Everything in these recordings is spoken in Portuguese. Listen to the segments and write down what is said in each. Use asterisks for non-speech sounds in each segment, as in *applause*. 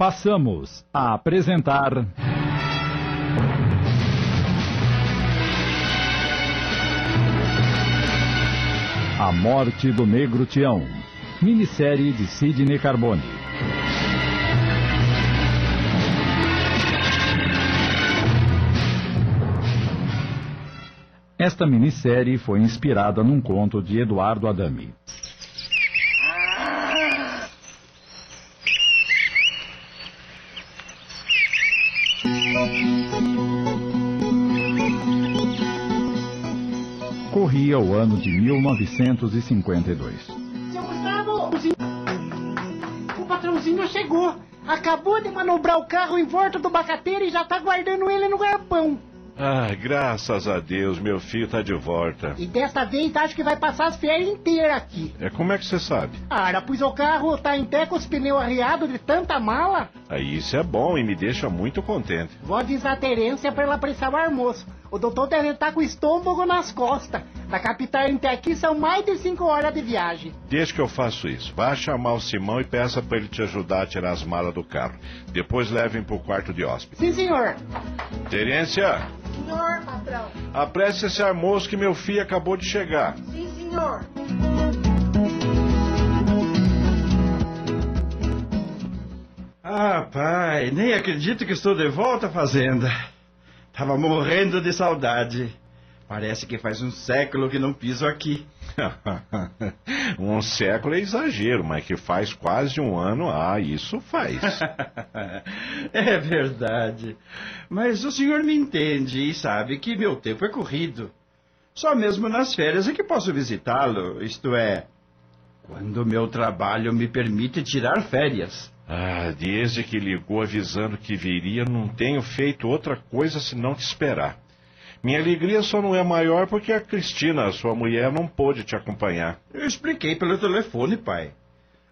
Passamos a apresentar. A Morte do Negro Tião. Minissérie de Sidney Carbone. Esta minissérie foi inspirada num conto de Eduardo Adami. Corria o ano de 1952. Seu Gustavo! O patrãozinho chegou. Acabou de manobrar o carro em volta do bacateiro e já tá guardando ele no garpão. Ah, graças a Deus, meu filho tá de volta. E desta vez acho que vai passar as férias inteiras aqui. É como é que você sabe? Ara, pois o carro tá em pé com os pneus arriados de tanta mala. Aí isso é bom e me deixa muito contente. Vou avisar a Terência pra ela apressar o almoço. O doutor deve estar com o estômago nas costas. Da capital até aqui são mais de cinco horas de viagem. Deixa que eu faço isso. Vá chamar o Simão e peça pra ele te ajudar a tirar as malas do carro. Depois levem pro quarto de hóspede. Sim, senhor. Terência, Senhor, patrão. apresse esse almoço que meu filho acabou de chegar. Sim, senhor. Ah, pai, nem acredito que estou de volta à fazenda. Tava morrendo de saudade. Parece que faz um século que não piso aqui. *laughs* um século é exagero, mas que faz quase um ano, ah, isso faz. *laughs* é verdade. Mas o senhor me entende e sabe que meu tempo é corrido. Só mesmo nas férias é que posso visitá-lo, isto é, quando meu trabalho me permite tirar férias. Ah, desde que ligou avisando que viria, não tenho feito outra coisa senão te esperar. Minha alegria só não é maior porque a Cristina, sua mulher, não pôde te acompanhar. Eu expliquei pelo telefone, pai.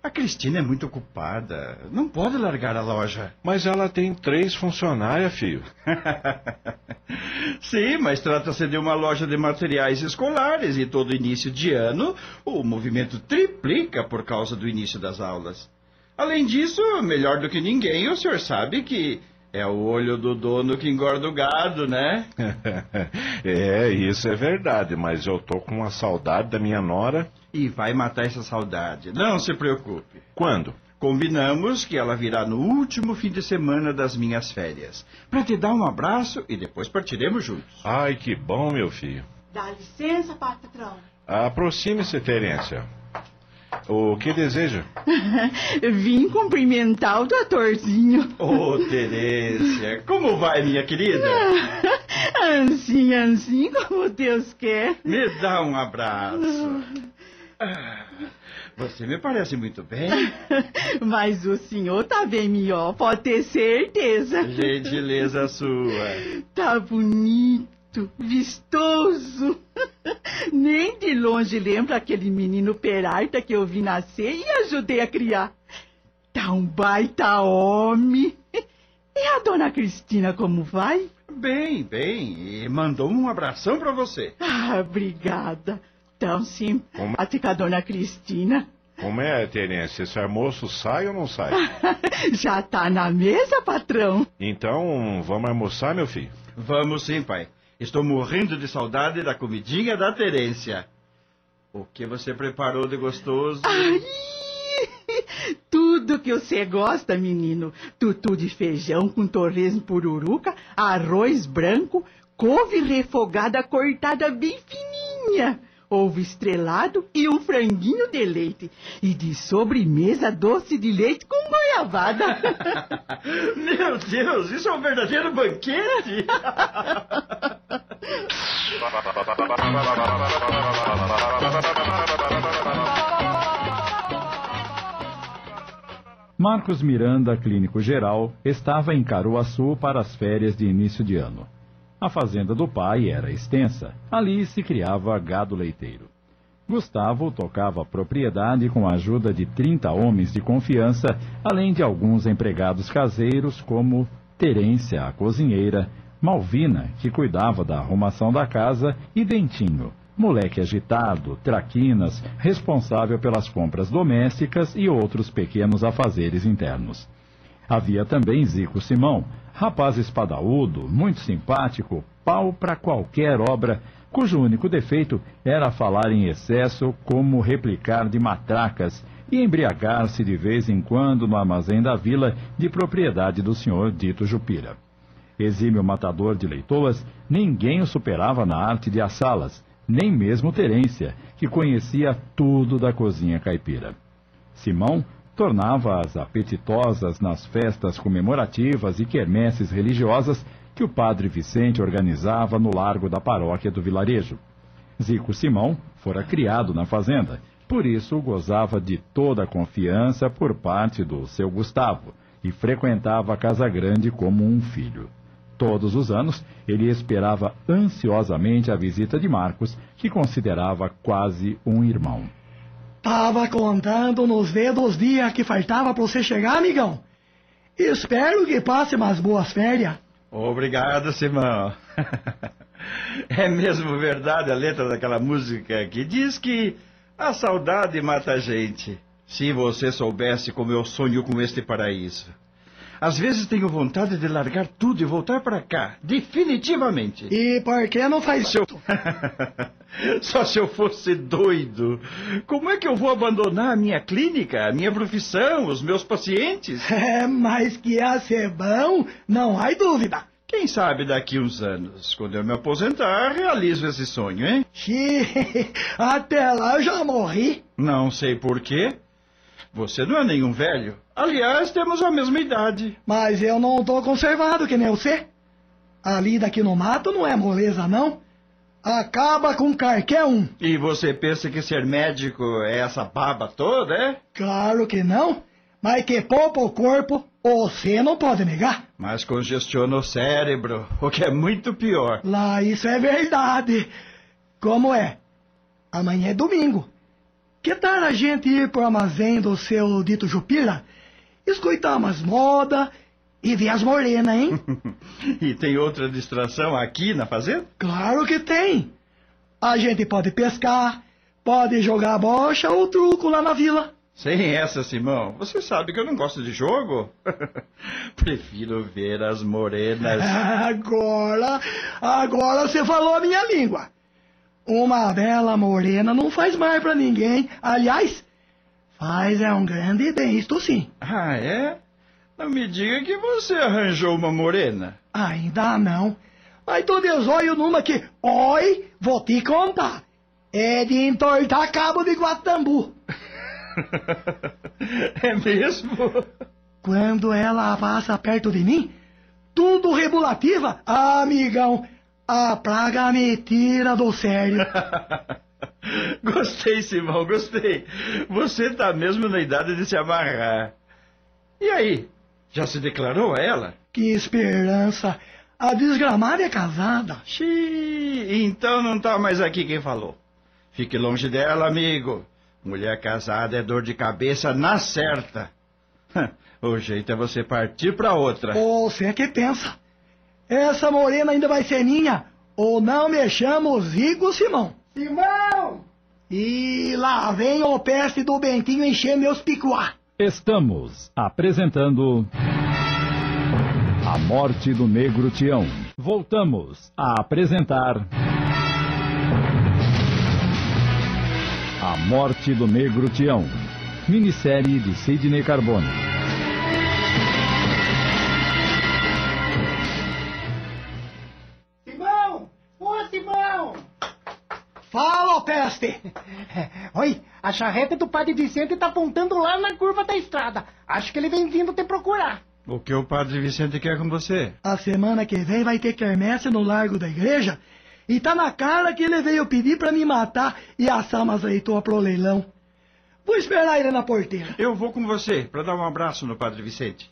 A Cristina é muito ocupada. Não pode largar a loja. Mas ela tem três funcionárias, filho. *laughs* Sim, mas trata-se de uma loja de materiais escolares e todo início de ano o movimento triplica por causa do início das aulas. Além disso, melhor do que ninguém, o senhor sabe que é o olho do dono que engorda o gado, né? *laughs* é, isso é verdade, mas eu tô com uma saudade da minha nora. E vai matar essa saudade. Não se preocupe. Quando? Combinamos que ela virá no último fim de semana das minhas férias. Para te dar um abraço e depois partiremos juntos. Ai, que bom, meu filho. Dá licença, patrão. Aproxime-se, Terência. O que deseja? *laughs* Vim cumprimentar o doutorzinho. Ô, oh, Terência, como vai, minha querida? *laughs* Assim, assim, como Deus quer. Me dá um abraço. Ah, você me parece muito bem. *laughs* Mas o senhor tá bem melhor, pode ter certeza. Gentileza sua. Tá bonito, vistoso. *laughs* Nem de longe lembra aquele menino Peralta que eu vi nascer e ajudei a criar. Tá um baita homem. E a dona Cristina como vai? Bem, bem. E mandou um abração para você. Ah, obrigada. Tão simpática a dona Cristina. Como é, Terência? Esse almoço sai ou não sai? *laughs* Já tá na mesa, patrão. Então, vamos almoçar, meu filho? Vamos sim, pai. Estou morrendo de saudade da comidinha da Terência. O que você preparou de gostoso? Ai, *laughs* tudo que você gosta, menino. Tutu de feijão com torresmo pururuca, arroz branco, couve refogada cortada bem fininha, ovo estrelado e um franguinho de leite. E de sobremesa, doce de leite com goiabada. *laughs* Meu Deus, isso é um verdadeiro banquete! Marcos Miranda, clínico geral, estava em Caruaçu para as férias de início de ano. A fazenda do pai era extensa, ali se criava gado leiteiro. Gustavo tocava a propriedade com a ajuda de 30 homens de confiança, além de alguns empregados caseiros como Terência, a cozinheira, Malvina, que cuidava da arrumação da casa, e Dentinho, moleque agitado, traquinas, responsável pelas compras domésticas e outros pequenos afazeres internos. Havia também Zico Simão, rapaz espadaúdo, muito simpático, pau para qualquer obra, cujo único defeito era falar em excesso, como replicar de matracas e embriagar-se de vez em quando no armazém da vila de propriedade do senhor dito Jupira. Exímio matador de leitoas, ninguém o superava na arte de assá-las, nem mesmo Terência, que conhecia tudo da cozinha caipira. Simão tornava-as apetitosas nas festas comemorativas e quermesses religiosas que o padre Vicente organizava no largo da paróquia do vilarejo. Zico Simão fora criado na fazenda, por isso gozava de toda a confiança por parte do seu Gustavo e frequentava a Casa Grande como um filho. Todos os anos, ele esperava ansiosamente a visita de Marcos, que considerava quase um irmão. Tava contando nos dedos os dias que faltava para você chegar, amigão. Espero que passe umas boas férias. Obrigado, Simão. *laughs* é mesmo verdade a letra daquela música que diz que a saudade mata a gente. Se você soubesse como eu sonho com este paraíso. Às vezes tenho vontade de largar tudo e voltar para cá, definitivamente. E por que não faz Se eu... *laughs* Só se eu fosse doido. Como é que eu vou abandonar a minha clínica, a minha profissão, os meus pacientes? *laughs* É, mas que ia ser bom, não há dúvida. Quem sabe daqui uns anos, quando eu me aposentar, realizo esse sonho, hein? Xiii, *laughs* até lá eu já morri. Não sei por quê. Você não é nenhum velho. Aliás, temos a mesma idade. Mas eu não tô conservado que nem você. A lida aqui no mato não é moleza, não. Acaba com qualquer um. E você pensa que ser médico é essa baba toda, é? Claro que não. Mas que poupa o corpo, você não pode negar. Mas congestiona o cérebro, *laughs* o que é muito pior. Lá, isso é verdade. Como é? Amanhã é domingo. Que tal a gente ir pro armazém do seu dito Jupira? Escutar umas modas e ver as morenas, hein? *laughs* e tem outra distração aqui na fazenda? Claro que tem. A gente pode pescar, pode jogar bocha ou truco lá na vila. Sem essa, Simão. Você sabe que eu não gosto de jogo. *laughs* Prefiro ver as morenas. *laughs* Agora, agora você falou a minha língua. Uma bela morena não faz mais pra ninguém. Aliás, faz é um grande bem, isto sim. Ah, é? Não me diga que você arranjou uma morena. Ainda não. Mas tô de zóio numa que, oi, vou te contar. É de entortar cabo de Guatambu. *laughs* é mesmo? Quando ela passa perto de mim, tudo rebulativa, amigão, a praga me tira do sério. *laughs* gostei, Simão, gostei. Você tá mesmo na idade de se amarrar. E aí, já se declarou a ela? Que esperança! A desgramada é casada. Xiii, então não tá mais aqui quem falou. Fique longe dela, amigo. Mulher casada é dor de cabeça na certa. *laughs* O jeito é você partir pra outra. Você é que pensa. Essa morena ainda vai ser minha, ou não me chamo Zico Simão. Simão! E lá vem o peste do Bentinho encher meus picuá. Estamos apresentando. A Morte do Negro Tião. Voltamos a apresentar. A Morte do Negro Tião. Minissérie de Sidney Carbone. Fala, ô peste! *laughs* Oi, a charreta do padre Vicente tá apontando lá na curva da estrada. Acho que ele vem vindo te procurar. O que o padre Vicente quer com você? A semana que vem vai ter quermesse no largo da igreja e tá na cara que ele veio pedir pra me matar e assar umas leitoas pro leilão. Vou esperar ele na porteira. Eu vou com você para dar um abraço no padre Vicente.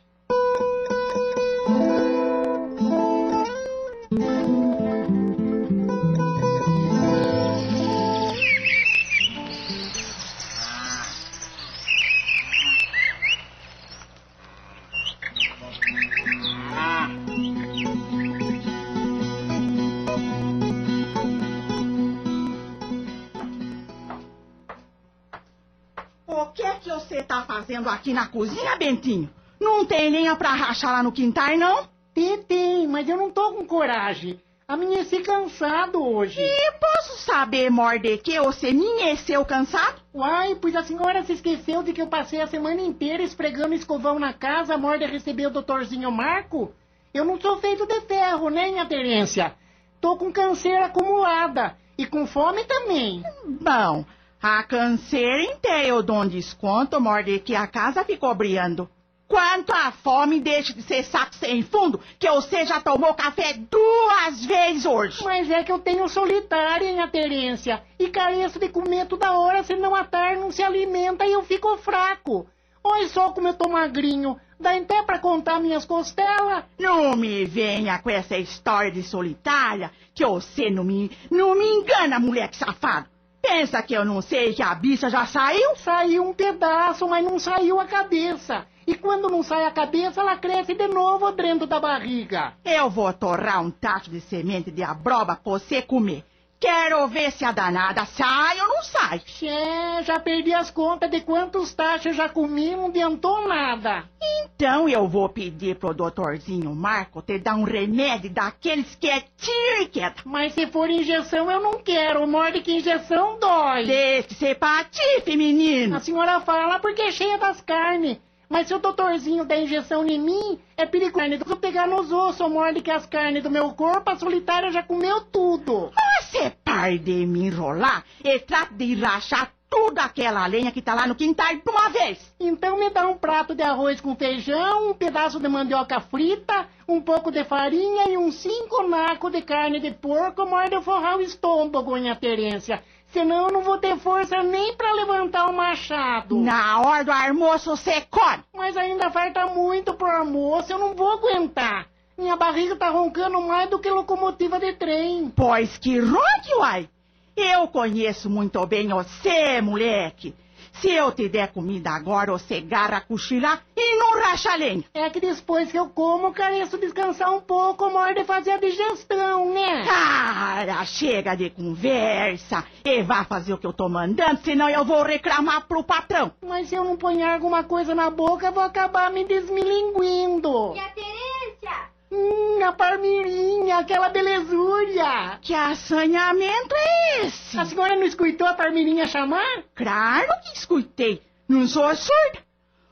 Fazendo aqui na cozinha, Bentinho? Não tem lenha pra rachar lá no quintal, não? Tem, tem, mas eu não tô com coragem. Amanheci cansado hoje. E posso saber, Morde, que você amanheceu cansado? Uai, pois a senhora se esqueceu de que eu passei a semana inteira esfregando escovão na casa, a Morda recebeu o doutorzinho Marco? Eu não sou feito de ferro, né, minha Terência? Tô com canseira acumulada e com fome também. Bom, a canseira inteira eu dou um desconto, Morde, que a casa ficou brilhando. Quanto à fome, deixe de ser saco sem fundo, que você já tomou café duas vezes hoje. Mas é que eu tenho solitária, minha Terência, e careço de comer toda hora, senão a tarde não se alimenta e eu fico fraco. Olha só como eu tô magrinho. Dá até pra contar minhas costelas. Não me venha com essa história de solitária, que você não me, não me engana, moleque safado. Pensa que eu não sei que a bicha já saiu? Saiu um pedaço, mas não saiu a cabeça. E quando não sai a cabeça, ela cresce de novo dentro da barriga. Eu vou torrar um tacho de semente de abroba pra você comer. Quero ver se a danada sai ou não sai. Xé, já perdi as contas de quantos tachos já comi, não adiantou nada. Então eu vou pedir pro doutorzinho Marco te dar um remédio daqueles que é tiro e queda. Mas se for injeção, eu não quero. Morde que injeção dói. Deixe ser patife, menino. A senhora fala porque é cheia das carnes. Mas se o doutorzinho der injeção em mim, é perigoso. Eu pegar nos ossos, morde que as carnes do meu corpo, a solitária já comeu tudo. Você pare de me enrolar e trata de rachar tudo aquela lenha que tá lá no quintal de uma vez. Então me dá um prato de arroz com feijão, um pedaço de mandioca frita, um pouco de farinha e uns cinco nacos de carne de porco, morde eu forrar o estômago, minha Terência. Senão eu não vou ter força nem pra levantar o machado. Na hora do almoço você come. Mas ainda falta muito pro almoço, eu não vou aguentar. Minha barriga tá roncando mais do que locomotiva de trem. Pois que ronque, uai. Eu conheço muito bem você, moleque. Se eu te der comida agora, você garra a cochilar e não racha a lenha. É que depois que eu como, eu careço descansar um pouco, uma hora de fazer a digestão, né? Cara, chega de conversa e vá fazer o que eu tô mandando, senão eu vou reclamar pro patrão. Mas se eu não ponhar alguma coisa na boca, eu vou acabar me desmilinguindo. Tia Terência! Hum, a parmirinha, aquela belezura. Que assanhamento é esse? A senhora não escutou a parmirinha chamar? Claro que escutei. Não sou surda.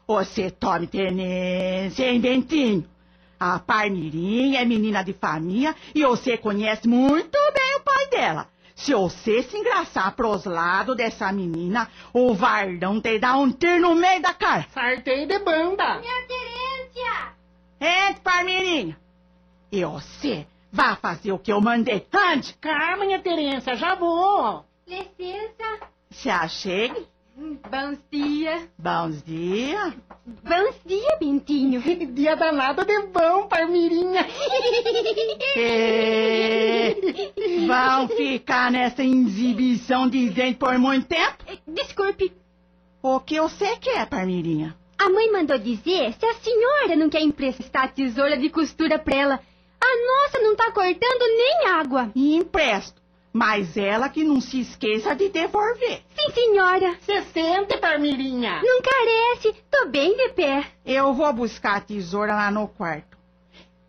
Você tome tenência, hein, Bentinho? A Parmirinha é menina de família e você conhece muito bem o pai dela. Se você se engraçar pros lados dessa menina, o Vardão te dá um tiro no meio da cara. Sartei de banda. Minha Terência! Entre, Parmirinha. E você vá fazer o que eu mandei. Ande, Calma, minha Terência, já vou. Licença! se achegue. Bons dias! Bons dias. Bons dias, Bentinho! Dia danado de bom, parmirinha. E... Vão ficar nessa exibição de dente por muito tempo? Desculpe, O que você quer, Parmirinha? a mãe mandou dizer se a senhora não quer emprestar a tesoura de costura pra ela. A nossa não tá cortando nem água. E empresto. Mas ela que não se esqueça de devolver. Sim, senhora. Se sente, parmirinha. Não carece. Tô bem de pé. Eu vou buscar a tesoura lá no quarto.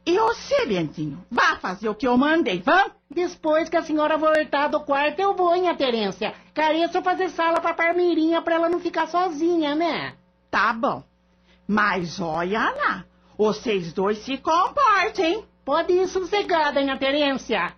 E você, Bentinho, vá fazer o que eu mandei, vamos? Depois que a senhora voltar do quarto, eu vou, minha Terência. Careço fazer sala pra parmirinha pra ela não ficar sozinha, né? Tá bom. Mas olha lá, vocês dois se comportem, hein? Pode ir sossegada, minha Terência.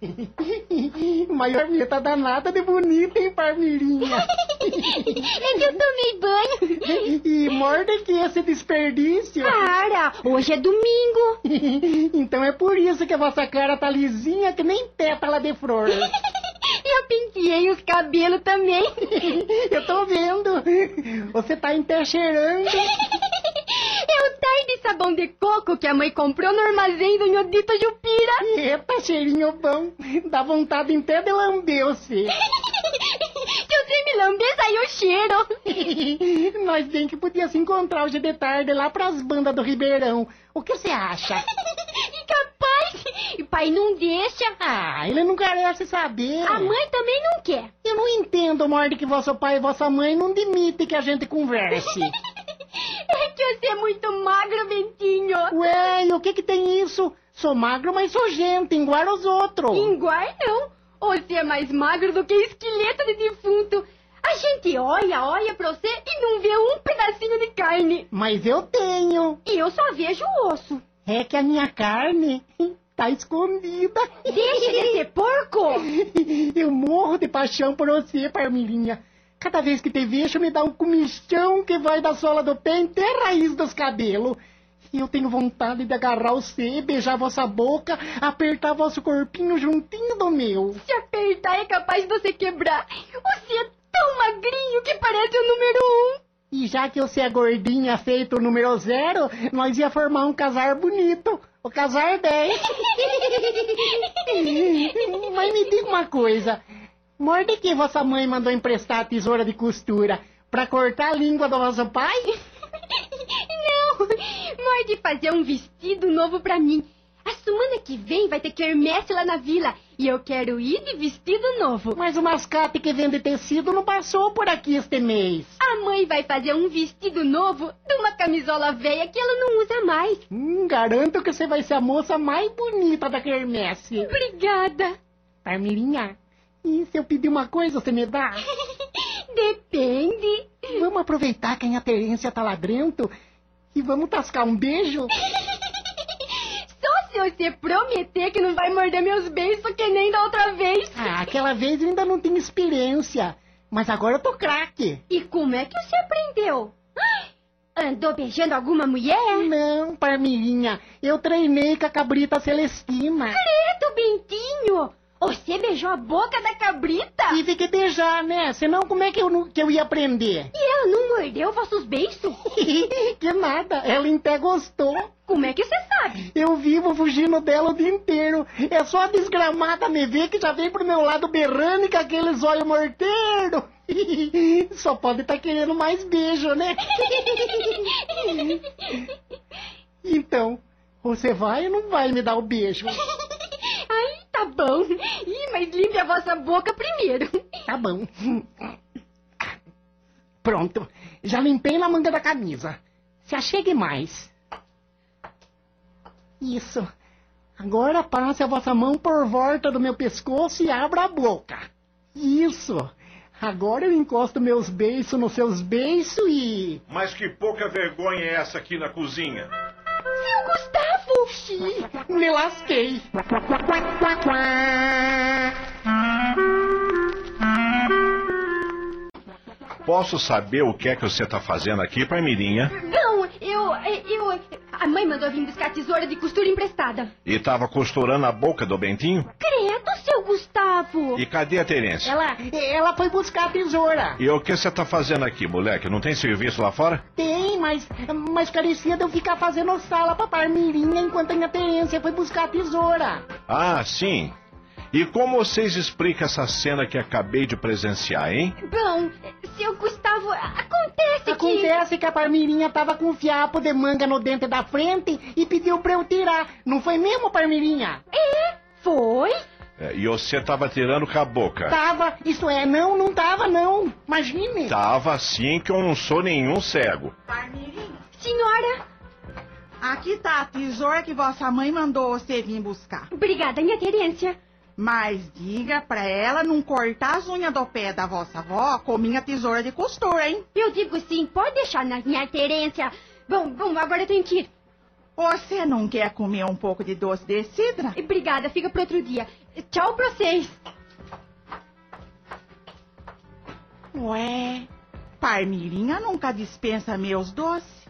*laughs* Maior meta danada de bonita, hein, Parmirinha? *laughs* É que eu tomei banho. E morde que esse desperdício. Para, hoje é domingo. *laughs* Então é por isso que a vossa cara tá lisinha que nem pétala de flor. Eu penteei os cabelos também. Eu tô vendo. Você tá entercheirando. É o tai de sabão de coco que a mãe comprou no armazém do Nhodito Jupira. Eita, cheirinho bom. Dá vontade até de lamber você. *laughs* Se você me lamber, saiu o cheiro. *laughs* Nós bem que podia se encontrar hoje de tarde lá pras bandas do Ribeirão. O que você acha? *laughs* Incapaz. E pai não deixa. Ah, ele não carece saber. A mãe também não quer. Eu não entendo, Morde, que vosso pai e vossa mãe não admitem que a gente converse. *laughs* É que você é muito magro, Bentinho. Ué, e o que que tem isso? Sou magro, mas sou gente, igual os outros. Igual não. Você é mais magro do que esqueleto de defunto. A gente olha, olha pra você e não vê um pedacinho de carne. Mas eu tenho. E eu só vejo o osso. É que a minha carne *laughs* tá escondida. Deixa de ser porco. *laughs* Eu morro de paixão por você, Parmilinha. Cada vez que te vejo, me dá um comichão que vai da sola do pé até a raiz dos cabelos. E eu tenho vontade de agarrar você, beijar vossa boca, apertar vosso corpinho juntinho do meu. Se apertar é capaz de você quebrar. Você é tão magrinho que parece o número um. E já que você é gordinha, feito o número zero, nós ia formar um casar bonito. O casar 10. Mas *laughs* me diga uma coisa. Morde que vossa mãe mandou emprestar a tesoura de costura pra cortar a língua do vosso pai? *laughs* Não, morde fazer um vestido novo pra mim. A semana que vem vai ter quermesse lá na vila e eu quero ir de vestido novo. Mas o mascate que vende tecido não passou por aqui este mês. A mãe vai fazer um vestido novo de uma camisola velha que ela não usa mais. Hum, garanto que você vai ser a moça mais bonita da quermesse. Obrigada. Parmirinha, e se eu pedir uma coisa, você me dá? *laughs* Depende. Vamos aproveitar que a Terência tá ladrento e vamos tascar um beijo? *laughs* Só se você prometer que não vai morder meus beijos que nem da outra vez. Ah, aquela vez eu ainda não tinha experiência. Mas agora eu tô craque. E como é que você aprendeu? Andou beijando alguma mulher? Não, Parmirinha. Eu treinei com a cabrita Celestina. Credo, Bentinho! Você beijou a boca da cabrita? Tive que beijar, né? Senão como é que eu, não- que eu ia aprender? E ela não mordeu vossos beiços? *laughs* que nada, ela até gostou. Como é que você sabe? Eu vivo fugindo dela o dia inteiro. É só a desgramada me ver que já vem pro meu lado berrando e com aqueles olhos morteiros. *laughs* Só pode estar querendo mais beijo, né? *laughs* Então, você vai ou não vai me dar o beijo? Tá bom. Ih, mas limpe a vossa boca primeiro. Tá bom. Pronto, já limpei na manga da camisa. Se achegue mais. Isso. Agora passe a vossa mão por volta do meu pescoço e abra a boca. Isso. Agora eu encosto meus beiços nos seus beiços e. Mas que pouca vergonha é essa aqui na cozinha? Seu Gustavo! Xiii, me lasquei. Posso saber o que é que você está fazendo aqui, Parmirinha? Não, eu, eu... A mãe mandou vir buscar tesoura de costura emprestada. E estava costurando a boca do Bentinho? Credo, seu Gustavo! E cadê a Terência? Ela, ela foi buscar a tesoura. E o que você está fazendo aqui, moleque? Não tem serviço lá fora? Tem, mas, mas carecia de eu ficar fazendo sala pra Parmirinha enquanto a minha Terência foi buscar a tesoura. Ah, sim. E como vocês explicam essa cena que acabei de presenciar, hein? Bom, seu Gustavo, acontece que... Acontece que a Parmirinha tava com um fiapo de manga no dente da frente e pediu pra eu tirar. Não foi mesmo, Parmirinha? É, foi? É, E você estava tirando com a boca. Tava, isso é, não, não tava não. Imagine. Tava assim que eu não sou nenhum cego. Parmirinha, Senhora, aqui tá a tesoura que vossa mãe mandou você vir buscar. obrigada, minha Terência. Mas diga pra ela não cortar as unhas do pé da vossa avó com minha tesoura de costura, hein? Eu digo sim, pode deixar na minha Terência. Bom, bom, agora eu tenho que ir. Você não quer comer um pouco de doce de cidra? Obrigada, fica pro outro dia. Tchau pra vocês. Ué, Parmirinha nunca dispensa meus doces.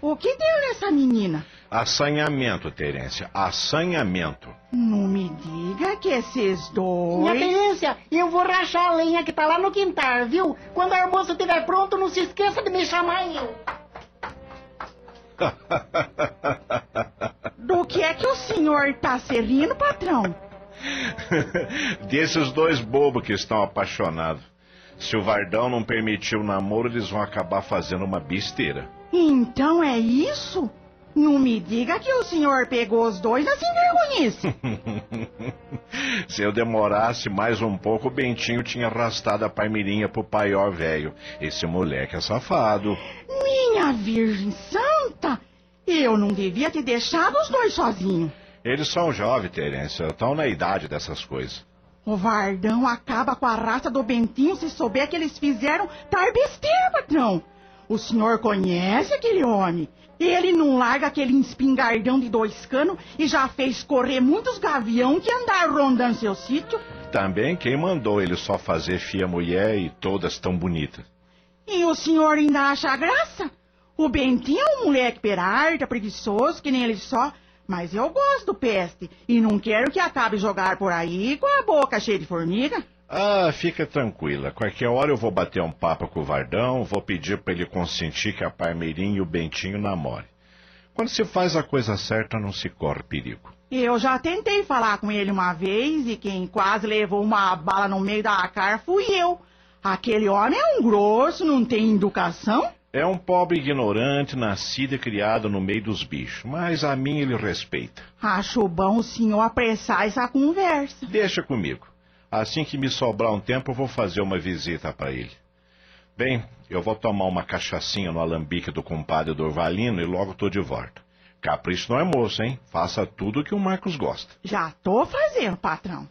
O que deu nessa menina? Assanhamento, Terência. Assanhamento. Não me diga que esses minha dois... Terência, eu vou rachar a lenha que tá lá no quintal, viu? Quando o almoço estiver pronto, não se esqueça de me chamar eu. *laughs* Do que é que o senhor tá se rindo, patrão? *laughs* Desses dois bobos que estão apaixonados. Se o Vardão não permitir o namoro, eles vão acabar fazendo uma besteira. Então é isso? Não me diga que o senhor pegou os dois assim vergonhice. *laughs* Se eu demorasse mais um pouco, o Bentinho tinha arrastado a Parmirinha pro paior velho. Esse moleque é safado. Minha Virgem Santa! Eu não devia ter deixado os dois sozinhos. Eles são jovens, Terência. Estão na idade dessas coisas. O Vardão acaba com a raça do Bentinho se souber que eles fizeram tar besteira, patrão. O senhor conhece aquele homem? Ele não larga aquele espingardão de dois canos e já fez correr muitos gavião que andaram rondando seu sítio. Também quem mandou ele só fazer fia mulher e todas tão bonitas. E o senhor ainda acha graça? O Bentinho é um moleque perarta, preguiçoso, que nem ele só. Mas eu gosto do peste e não quero que acabe jogar por aí com a boca cheia de formiga. Ah, fica tranquila. Qualquer hora eu vou bater um papo com o Vardão, vou pedir para ele consentir que a Parmeirinha e o Bentinho namorem. Quando se faz a coisa certa, não se corre perigo. Eu já tentei falar com ele uma vez e quem quase levou uma bala no meio da cara fui eu. Aquele homem é um grosso, não tem educação. É um pobre ignorante, nascido e criado no meio dos bichos, mas a mim ele respeita. Acho bom o senhor apressar essa conversa. Deixa comigo. Assim que me sobrar um tempo, eu vou fazer uma visita para ele. Bem, eu vou tomar uma cachaçinha no alambique do compadre Dorvalino e logo tô de volta. Capricho não é moço, hein? Faça tudo o que o Marcos gosta. Já tô fazendo, patrão.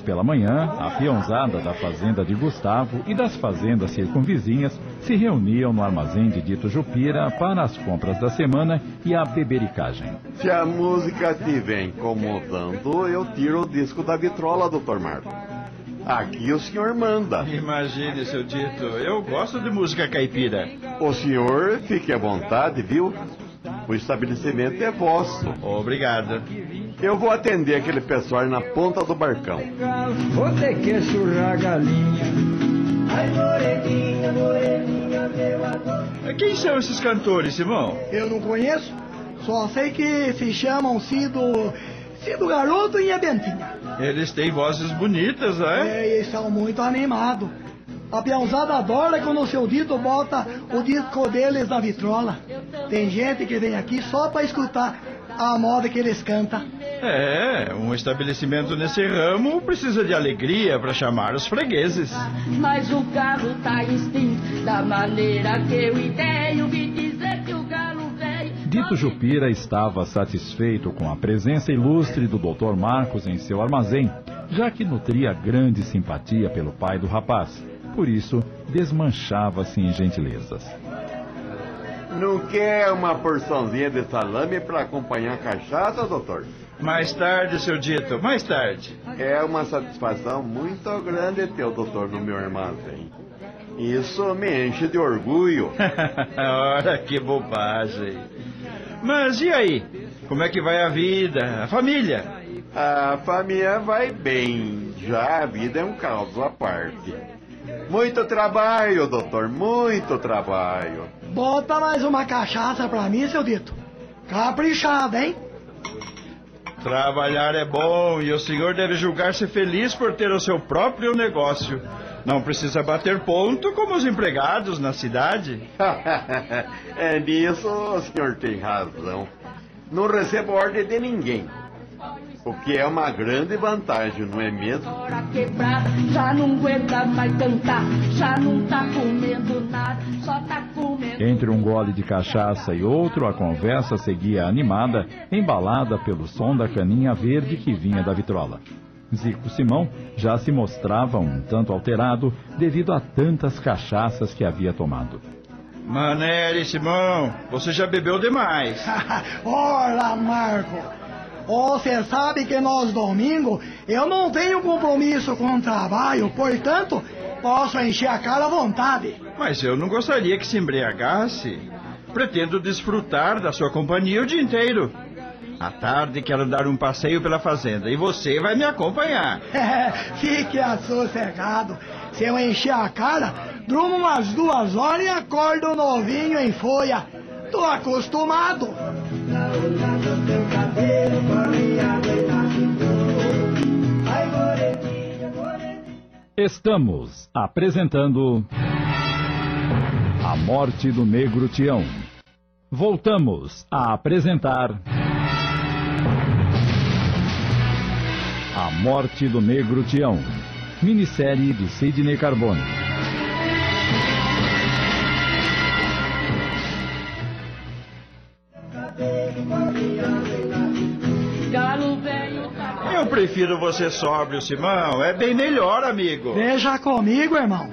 Pela manhã, a peãozada da fazenda de Gustavo e das fazendas circunvizinhas se reuniam no armazém de Dito Jupira para as compras da semana e a bebericagem. Se a música estiver incomodando, eu tiro o disco da vitrola, doutor Marco. Aqui o senhor manda. Imagine, seu dito. Eu gosto de música caipira. O senhor fique à vontade, viu? O estabelecimento é vosso. Obrigado. Eu vou atender aquele pessoal na ponta do barcão. Você quer surrar galinha? Ai, moreninha, moreninha, meu amor. Quem são esses cantores, Simão? Eu não conheço. Só sei que se chamam Cido. Cido Garoto e a Bentinha. Eles têm vozes bonitas, né? É, e são muito animados. A peãozada adora quando o seu dito bota o disco deles na vitrola. Tem gente que vem aqui só para escutar a moda que eles cantam. É, um estabelecimento nesse ramo precisa de alegria para chamar os fregueses. Mas o galo tá instinto da maneira que eu ideio. Vi dizer que o galo veio. Dito Jupira estava satisfeito com a presença ilustre do Dr. Marcos em seu armazém, já que nutria grande simpatia pelo pai do rapaz. Por isso, desmanchava-se em gentilezas. Não quer uma porçãozinha de salame para acompanhar a cachaça, doutor? Mais tarde, seu dito, mais tarde. É uma satisfação muito grande ter o doutor no meu armazém. Isso me enche de orgulho. *laughs* Ora, que bobagem. Mas e aí? Como é que vai a vida, a família? A família vai bem. Já a vida é um caos à parte. Muito trabalho, doutor, muito trabalho. Bota mais uma cachaça pra mim, seu dito. Caprichado, hein? Trabalhar é bom e o senhor deve julgar-se feliz por ter o seu próprio negócio. Não precisa bater ponto como os empregados na cidade. *laughs* é nisso o senhor tem razão. Não recebo ordem de ninguém. O que é uma grande vantagem, não é mesmo? Quebrar, já não aguenta mais cantar, já não tá comendo nada, só tá comendo. Entre um gole de cachaça e outro, a conversa seguia animada, embalada pelo som da caninha verde que vinha da vitrola. Zico Simão já se mostrava um tanto alterado devido a tantas cachaças que havia tomado. Manere, Simão, você já bebeu demais. *laughs* Ora, Marco, você sabe que nós domingo eu não tenho compromisso com o trabalho, portanto, posso encher a cara à vontade. Mas eu não gostaria que se embriagasse. Pretendo desfrutar da sua companhia o dia inteiro. À tarde quero dar um passeio pela fazenda e você vai me acompanhar. *laughs* Fique sossegado. Se eu encher a cara, durmo umas duas horas e acordo novinho em folha. Tô acostumado. Estamos apresentando A Morte do Negro Tião. Voltamos a apresentar A Morte do Negro Tião, minissérie de Sidney Carbone. Galo prefiro você sóbrio, Simão. É bem melhor, amigo. Veja comigo, irmão.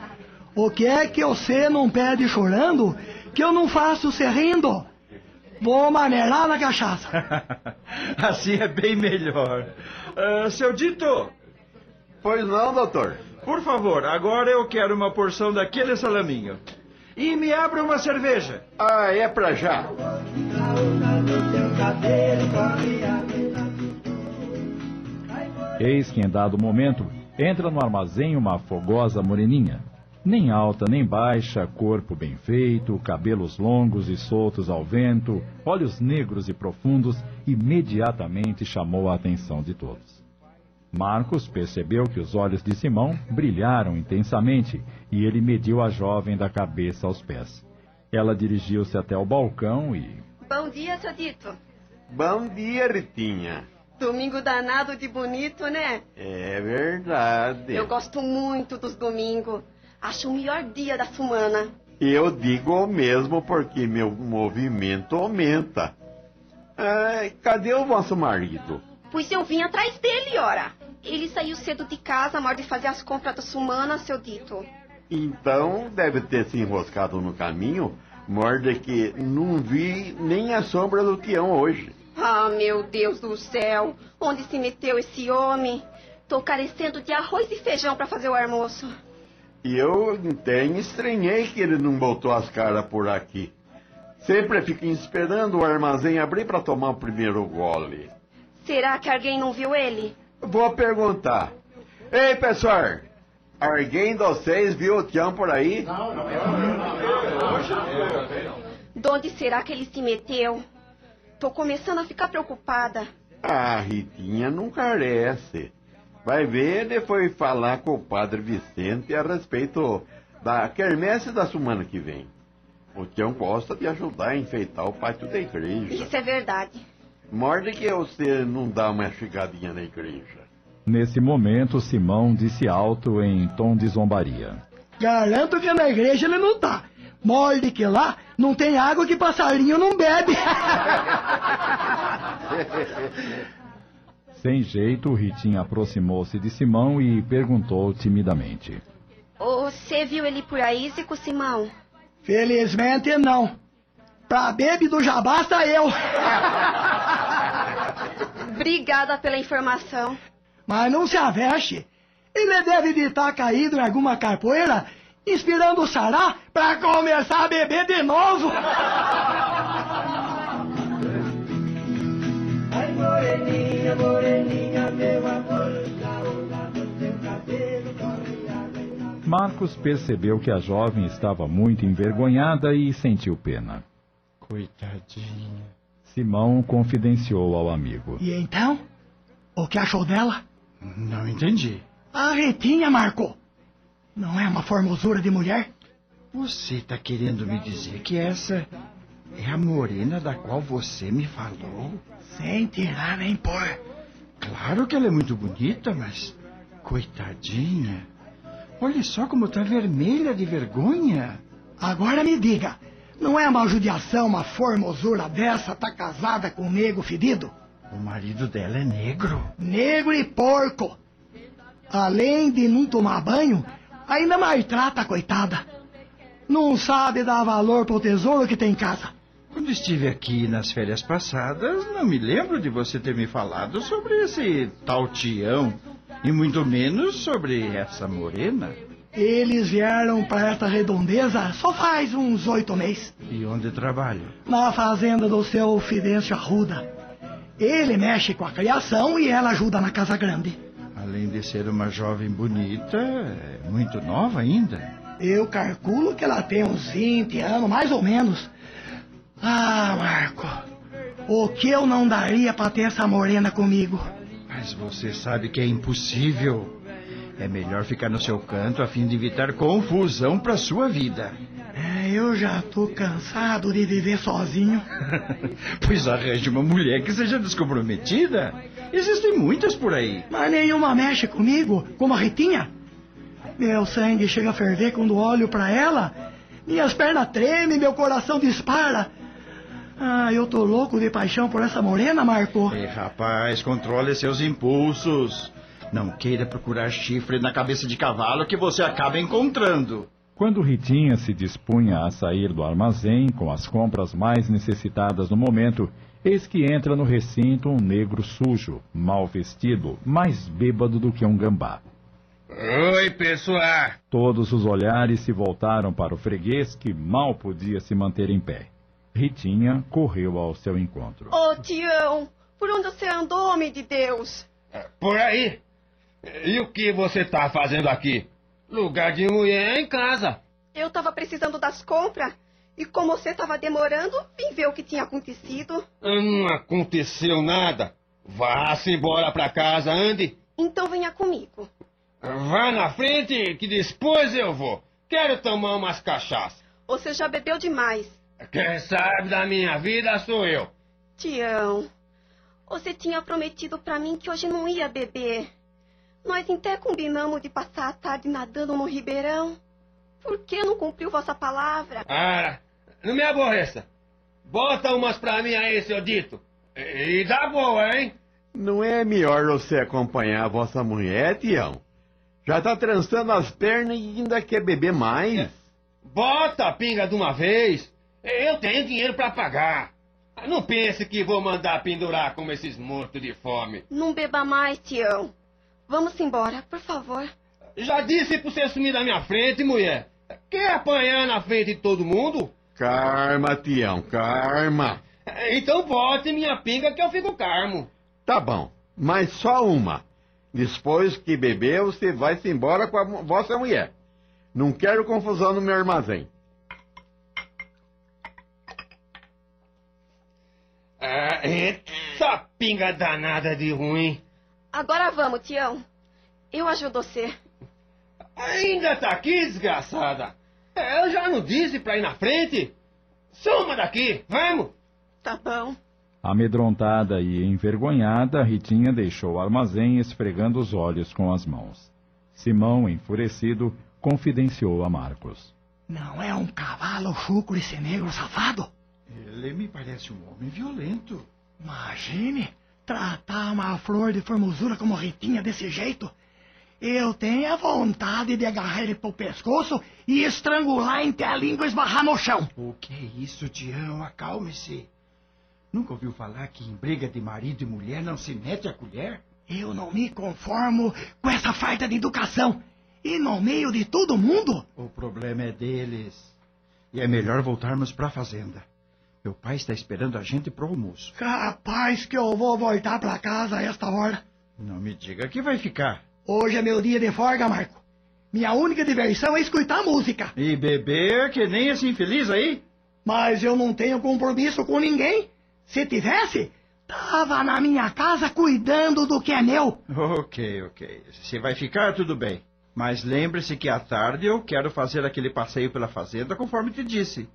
O que é que você não pede chorando que eu não faço você rindo? Vou maneirar na cachaça. *laughs* assim é bem melhor. Ah, seu Dito, Pois não, doutor. por favor, agora eu quero uma porção daquele salaminho. E me abra uma cerveja. Ah, é pra já. Eis que em dado momento entra no armazém uma fogosa moreninha. Nem alta nem baixa, corpo bem feito, cabelos longos e soltos ao vento, olhos negros e profundos, imediatamente chamou a atenção de todos. Marcos percebeu que os olhos de Simão brilharam intensamente e ele mediu a jovem da cabeça aos pés. Ela dirigiu-se até o balcão e, Bom dia, seu Dito. Bom dia, Ritinha. Domingo danado de bonito, né? É verdade. Eu gosto muito dos domingos. Acho o melhor dia da semana. Eu digo o mesmo porque meu movimento aumenta. Ah, cadê o vosso marido? Pois eu vim atrás dele, ora. Ele saiu cedo de casa, a de fazer as compras da semana, seu Dito. Então deve ter se enroscado no caminho, morde que não vi nem a sombra do Tião hoje. Ah, meu Deus do céu. Onde se meteu esse homem? Tô carecendo de arroz e feijão para fazer o almoço. E eu até estranhei que ele não botou as caras por aqui. Sempre fica esperando o armazém abrir para tomar o primeiro gole. Será que alguém não viu ele? Vou perguntar. Ei, pessoal! Alguém de vocês viu o Tião por aí? De onde será que ele se meteu? Tô começando a ficar preocupada. A Ritinha não carece. Vai ver, ele foi falar com o padre Vicente a respeito da quermesse da semana que vem. O Tião gosta de ajudar a enfeitar o pátio da igreja. Isso é verdade. Morde que você não dá uma chegadinha na igreja. nesse momento, Simão disse alto em tom de zombaria. Garanto que na igreja ele não tá. Morde que lá não tem água que passarinho não bebe. Sem jeito, Ritinha aproximou-se de Simão e perguntou timidamente. Você viu ele por aí, Zico Simão? Felizmente não. Pra bêbado já basta eu. Obrigada pela informação. Mas não se aveste. Ele deve de estar caído em alguma capoeira, inspirando o sará pra começar a beber de novo. Marcos percebeu que a jovem estava muito envergonhada e sentiu pena. Coitadinha. Simão confidenciou ao amigo. E então? O que achou dela? Não entendi. A Ritinha, Marco. Não é uma formosura de mulher? Você está querendo me dizer que essa é a morena da qual você me falou? Sem tirar nem pôr. Claro que ela é muito bonita, mas. Coitadinha. Olha só como está vermelha de vergonha. Agora me diga, não é uma judiação uma formosura dessa tá casada com um nego fedido? O marido dela é negro. Negro e porco. Além de não tomar banho, ainda maltrata coitada. Não sabe dar valor pro tesouro que tem em casa. Quando estive aqui nas férias passadas, não me lembro de você ter me falado sobre esse tal Tião. E muito menos sobre essa morena. Eles vieram para esta redondeza só faz uns oito meses. E onde trabalham? Na fazenda do seu Fidêncio Arruda. Ele mexe com a criação e ela ajuda na casa grande. Além de ser uma jovem bonita, é muito nova ainda. Eu calculo que ela tem uns 20 anos, mais ou menos. Ah, Marco, o que eu não daria para ter essa morena comigo? Mas você sabe que é impossível. É melhor ficar no seu canto a fim de evitar confusão para sua vida. É, eu já tô cansado de viver sozinho. *laughs* pois arranje uma mulher que seja descomprometida. Existem muitas por aí. Mas nenhuma mexe comigo, como a Ritinha. Meu sangue chega a ferver quando olho para ela. Minhas pernas tremem, meu coração dispara. Ah, eu tô louco de paixão por essa morena, Marco. Ei, rapaz, controle seus impulsos. Não queira procurar chifre na cabeça de cavalo que você acaba encontrando. Quando Ritinha se dispunha a sair do armazém com as compras mais necessitadas no momento, eis que entra no recinto um negro sujo, mal vestido, mais bêbado do que um gambá. Oi, pessoal! Todos os olhares se voltaram para o freguês que mal podia se manter em pé. Ritinha correu ao seu encontro. Ô, oh, Tião, por onde você andou, homem de Deus? Por aí. E o que você tá fazendo aqui? Lugar de mulher é em casa. Eu tava precisando das compras. E como você tava demorando, vim ver o que tinha acontecido. Não aconteceu nada. Vá-se embora pra casa, ande. Então venha comigo. Vá na frente, que depois eu vou. Quero tomar umas cachaças. Você já bebeu demais. Quem sabe da minha vida sou eu. Tião, você tinha prometido para mim que hoje não ia beber. Nós até combinamos de passar a tarde nadando no ribeirão. Por que não cumpriu vossa palavra? Ah, não me aborreça. Bota umas pra mim aí, seu dito. E, e dá boa, hein? Não é melhor você acompanhar a vossa mulher, Tião? Já tá trançando as pernas e ainda quer beber mais? É. Bota a pinga de uma vez. Eu tenho dinheiro para pagar. Não pense que vou mandar pendurar como esses mortos de fome. Não beba mais, Tião. Vamos embora, por favor. Já disse pra você sumir da minha frente, mulher. Quer apanhar na frente de todo mundo? Karma, Tião, karma. Então bote minha pinga que eu fico carmo. Tá bom, mas só uma. Depois que beber, você vai se embora com a vossa mulher. Não quero confusão no meu armazém. Ah, essa pinga danada de ruim. Agora vamos, Tião. Eu ajudo você. Ainda tá aqui, desgraçada? Eu já não disse pra ir na frente. Suma daqui, vamos! Tá bom. Amedrontada e envergonhada, Ritinha deixou o armazém esfregando os olhos com as mãos. Simão, enfurecido, confidenciou a Marcos. Não é um cavalo chucro esse negro safado? Ele me parece um homem violento. Imagine tratar uma flor de formosura como Ritinha desse jeito. Eu tenho a vontade de agarrar ele pelo pescoço e estrangular até a língua esbarrar no chão. O que é isso, Tião? Acalme-se. Nunca ouviu falar que em briga de marido e mulher não se mete a colher? Eu não me conformo com essa falta de educação. E no meio de todo mundo? O problema é deles. E é melhor voltarmos para a fazenda. Meu pai está esperando a gente pro almoço. Capaz que eu vou voltar para casa a esta hora. Não me diga que vai ficar. Hoje é meu dia de folga, Marco. Minha única diversão é escutar música. E beber que nem esse infeliz aí? Mas eu não tenho compromisso com ninguém. Se tivesse, tava na minha casa cuidando do que é meu. Ok, ok. Se vai ficar, tudo bem. Mas lembre-se que à tarde eu quero fazer aquele passeio pela fazenda conforme te disse.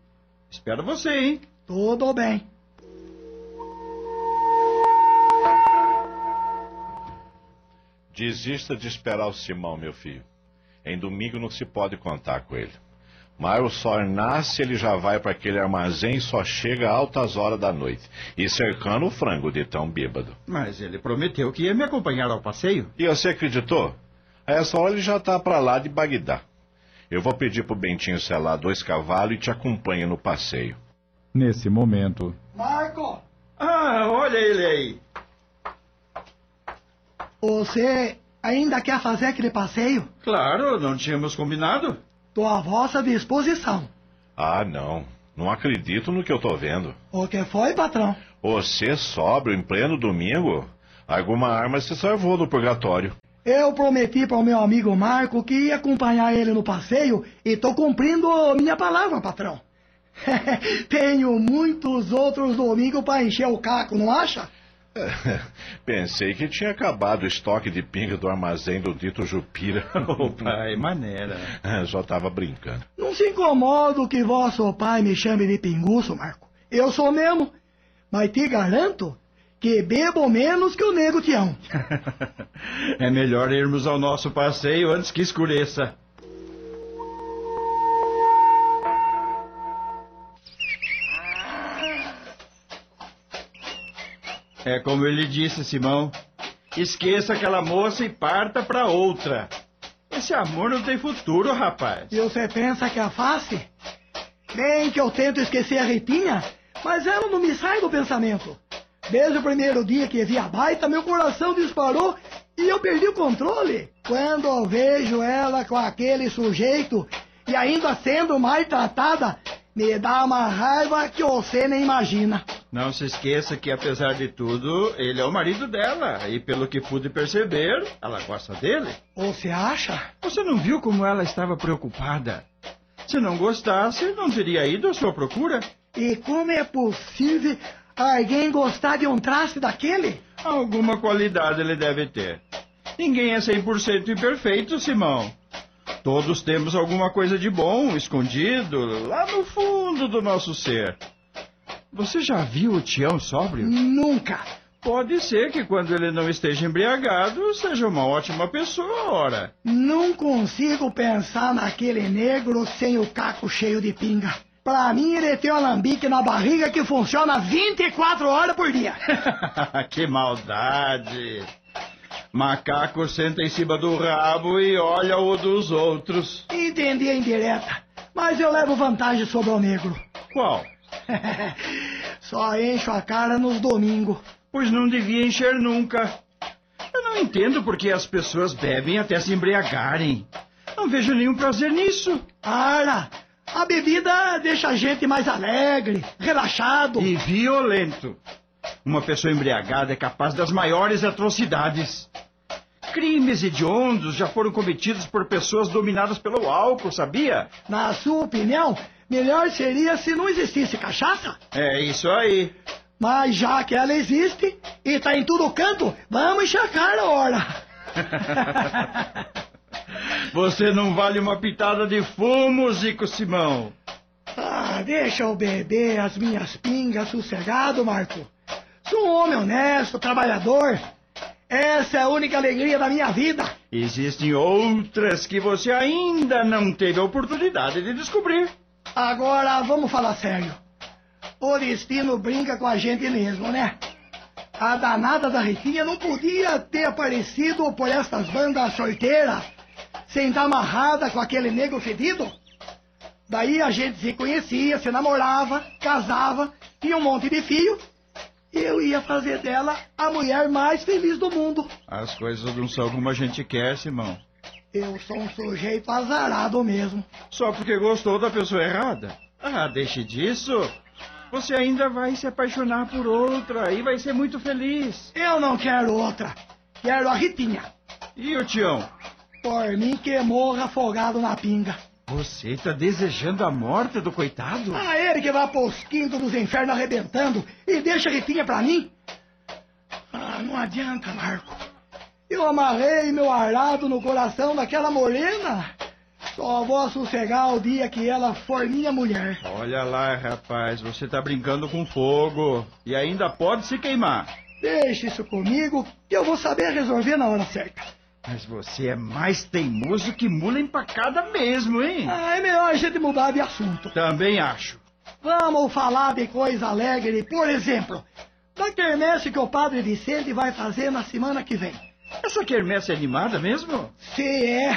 Espero você, hein? Tudo bem. Desista de esperar o Simão, meu filho. Em domingo não se pode contar com ele. Mas o sol nasce, ele já vai para aquele armazém e só chega a altas horas da noite. E cercando o frango de tão bêbado. Mas ele prometeu que ia me acompanhar ao passeio. E você acreditou? A essa hora ele já está para lá de Bagdá. Eu vou pedir pro Bentinho selar dois cavalos e te acompanho no passeio. Nesse momento. Marco! Ah, olha ele aí. Você ainda quer fazer aquele passeio? Claro, não tínhamos combinado. Tô à vossa disposição. Ah, não. Não acredito no que eu tô vendo. O que foi, patrão? Você sóbrio em pleno domingo? Alguma arma se salvou do purgatório. Eu prometi para o meu amigo Marco que ia acompanhar ele no passeio e tô cumprindo minha palavra, patrão. *laughs* Tenho muitos outros domingos para encher o caco, não acha? *laughs* Pensei que tinha acabado o estoque de pinga do armazém do dito Jupira. *laughs* Pai, maneira. Só tava brincando. Não se incomodo que vosso pai me chame de pinguço, Marco. Eu sou mesmo. Mas te garanto que bebo menos que o nego Tião. É melhor irmos ao nosso passeio antes que escureça. É como ele disse, Simão. Esqueça aquela moça e parta para outra. Esse amor não tem futuro, rapaz. E você pensa que é fácil? Bem que eu tento esquecer a Ritinha, mas ela não me sai do pensamento. Desde o primeiro dia que vi a baita, meu coração disparou e eu perdi o controle. Quando eu vejo ela com aquele sujeito e ainda sendo mais tratada, me dá uma raiva que você nem imagina. Não se esqueça que, apesar de tudo, ele é o marido dela. E pelo que pude perceber, ela gosta dele. Você acha? Você não viu como ela estava preocupada? Se não gostasse, não teria ido à sua procura. E como é possível alguém gostar de um traste daquele? Alguma qualidade ele deve ter. Ninguém é 100% imperfeito, Simão. Todos temos alguma coisa de bom escondido lá no fundo do nosso ser. Você já viu o Tião sóbrio? Nunca. Pode ser que quando ele não esteja embriagado, seja uma ótima pessoa, ora. Não consigo pensar naquele negro sem o caco cheio de pinga. Pra mim, ele tem um alambique na barriga que funciona 24 horas por dia. *laughs* que maldade! Macaco senta em cima do rabo e olha o dos outros. Entendi a indireta, mas eu levo vantagem sobre o negro. Qual? *laughs* Só encho a cara nos domingos. Pois não devia encher nunca. Eu não entendo por que as pessoas bebem até se embriagarem. Não vejo nenhum prazer nisso. Para! A bebida deixa a gente mais alegre, relaxado. E violento. Uma pessoa embriagada é capaz das maiores atrocidades. Crimes hediondos já foram cometidos por pessoas dominadas pelo álcool, sabia? Na sua opinião, melhor seria se não existisse cachaça? É isso aí. Mas já que ela existe e tá em todo canto, vamos enxacar a hora. *laughs* Você não vale uma pitada de fumo, Zico Simão. Ah, deixa eu beber as minhas pingas sossegado, Marco. Sou um homem honesto, trabalhador. Essa é a única alegria da minha vida. Existem outras que você ainda não teve a oportunidade de descobrir. Agora vamos falar sério. O destino brinca com a gente mesmo, né? A danada da Ritinha não podia ter aparecido por estas bandas solteiras, sem estar amarrada com aquele negro fedido. Daí a gente se conhecia, se namorava, casava, tinha um monte de. E eu ia fazer dela a mulher mais feliz do mundo. As coisas não são como a gente quer, Simão. Eu sou um sujeito azarado mesmo. Só porque gostou da pessoa errada? Ah, deixe disso. Você ainda vai se apaixonar por outra e vai ser muito feliz. Eu não quero outra. Quero a Ritinha. E o Tião? Por mim que morra afogado na pinga. Você está desejando a morte do coitado? Ah, ele que vai pros quintos dos infernos arrebentando e deixa a Ritinha pra mim? Ah, não adianta, Marco. Eu amarrei meu arado no coração daquela morena. Só vou sossegar o dia que ela for minha mulher. Olha lá, rapaz, você tá brincando com fogo e ainda pode se queimar. Deixe isso comigo que eu vou saber resolver na hora certa. Mas você é mais teimoso que mula empacada mesmo, hein? Ah, é melhor a gente mudar de assunto. Também acho. Vamos falar de coisa alegre, por exemplo, da quermesse que o padre Vicente vai fazer na semana que vem. Essa quermesse é animada mesmo? Se é.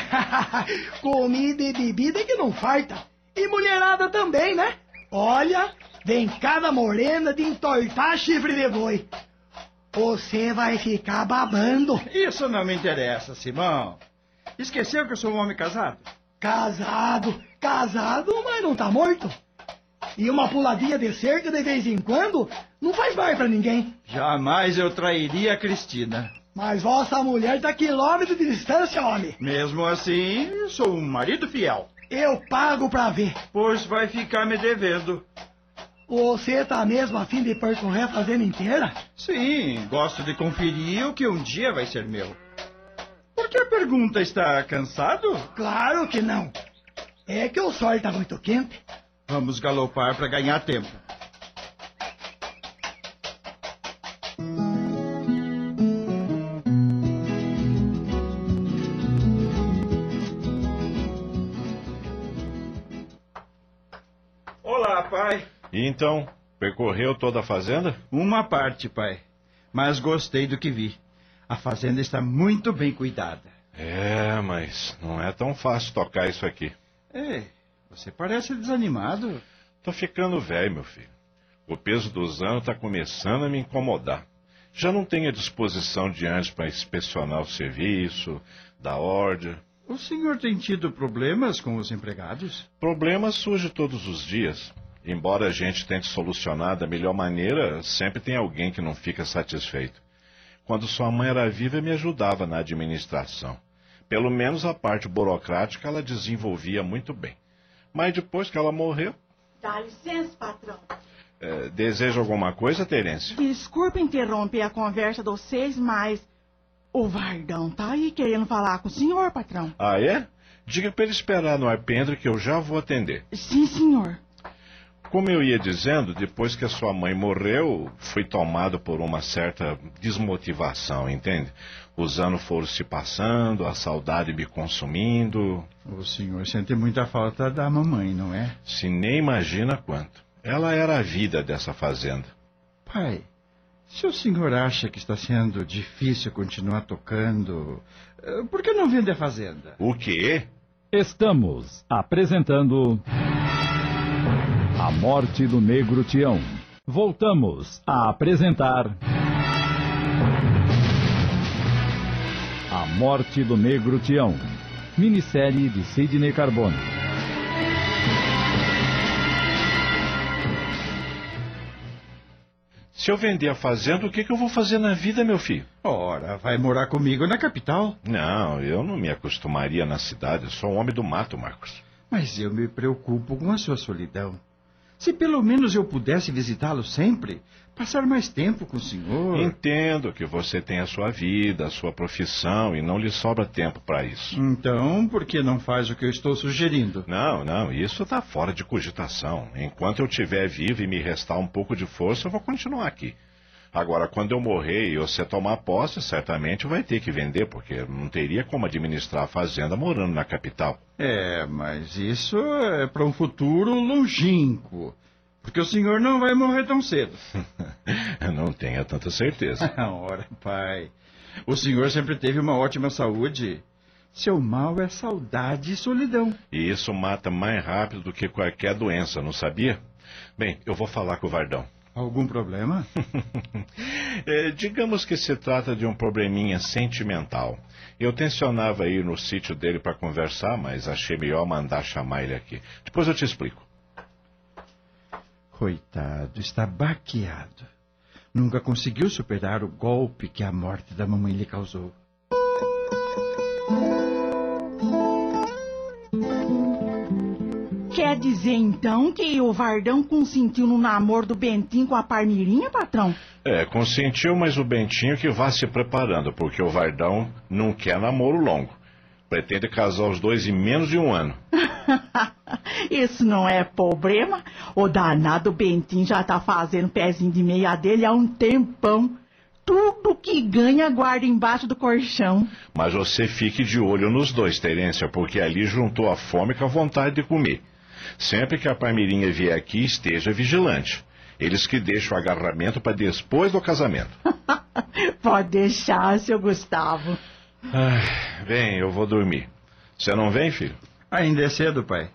*laughs* Comida e bebida que não falta. E mulherada também, né? Olha, vem cada morena de entortar chifre de boi. Você vai ficar babando. Isso não me interessa, Simão. Esqueceu que eu sou um homem casado? Casado, casado, mas não tá morto. E uma puladinha de cerca de vez em quando não faz mal pra ninguém. Jamais eu trairia a Cristina. Mas vossa mulher tá a quilômetro de distância, homem. Mesmo assim, sou um marido fiel. Eu pago pra ver. Pois vai ficar me devendo. Você tá mesmo a fim de percorrer a fazenda inteira? Sim, gosto de conferir o que um dia vai ser meu. Por que a pergunta está cansado? Claro que não. É que o sol tá muito quente. Vamos galopar para ganhar tempo. E então, percorreu toda a fazenda? Uma parte, pai. Mas gostei do que vi. A fazenda está muito bem cuidada. É, mas não é tão fácil tocar isso aqui. Ei, você parece desanimado. Tô ficando velho, meu filho. O peso dos anos tá começando a me incomodar. Já não tenho a disposição de antes para inspecionar o serviço, dar ordem. O senhor tem tido problemas com os empregados? Problemas surgem todos os dias. Embora a gente tente solucionar da melhor maneira, sempre tem alguém que não fica satisfeito. Quando sua mãe era viva, me ajudava na administração. Pelo menos a parte burocrática ela desenvolvia muito bem. Mas depois que ela morreu. Dá licença, patrão. É, deseja alguma coisa, Terência? Desculpe interromper a conversa de vocês, mas o Vardão tá aí querendo falar com o senhor, patrão. Ah, é? Diga para ele esperar no arpendre que eu já vou atender. Sim, senhor. Como eu ia dizendo, depois que a sua mãe morreu, fui tomado por uma certa desmotivação, entende? Os anos foram se passando, a saudade me consumindo. O senhor sente muita falta da mamãe, não é? Se nem imagina quanto. Ela era a vida dessa fazenda. Pai, se o senhor acha que está sendo difícil continuar tocando, eh, por que não vende a fazenda? O quê? Estamos apresentando. A Morte do Negro Tião. Voltamos a apresentar. A Morte do Negro Tião. Minissérie de Sidney Carbone. Se eu vender a fazenda, o que, que eu vou fazer na vida, meu filho? Ora, vai morar comigo na capital. Não, eu não me acostumaria na cidade. Eu sou um homem do mato, Marcos. Mas eu me preocupo com a sua solidão. Se pelo menos eu pudesse visitá-lo sempre, passar mais tempo com o senhor. Entendo que você tem a sua vida, a sua profissão e não lhe sobra tempo para isso. Então, por que não faz o que eu estou sugerindo? Não, não, isso está fora de cogitação. Enquanto eu estiver vivo e me restar um pouco de força, eu vou continuar aqui. Agora, quando eu morrer e você tomar posse, certamente vai ter que vender, porque não teria como administrar a fazenda morando na capital. É, mas isso é para um futuro longínquo. Porque o senhor não vai morrer tão cedo. *laughs* não tenha tanta certeza. *laughs* Ora, pai. O senhor sempre teve uma ótima saúde. Seu mal é saudade e solidão. E isso mata mais rápido do que qualquer doença, não sabia? Bem, eu vou falar com o Vardão. Algum problema? *laughs* é, digamos que se trata de um probleminha sentimental. Eu tensionava ir no sítio dele para conversar, mas achei melhor mandar chamar ele aqui. Depois eu te explico. Coitado, está baqueado. Nunca conseguiu superar o golpe que a morte da mamãe lhe causou. Quer dizer, então, que o Vardão consentiu no namoro do Bentinho com a Parmirinha, patrão? É, consentiu, mas o Bentinho que vá se preparando, porque o Vardão não quer namoro longo. Pretende casar os dois em menos de um ano. *laughs* Isso não é problema. O danado Bentinho já tá fazendo pezinho de meia dele há um tempão. Tudo que ganha guarda embaixo do colchão. Mas você fique de olho nos dois, Terência, porque ali juntou a fome com a vontade de comer. Sempre que a Parmirinha vier aqui, esteja vigilante. Eles que deixam o agarramento para depois do casamento. *laughs* Pode deixar, seu Gustavo. Ai, bem, eu vou dormir. Você não vem, filho? Ainda é cedo, pai.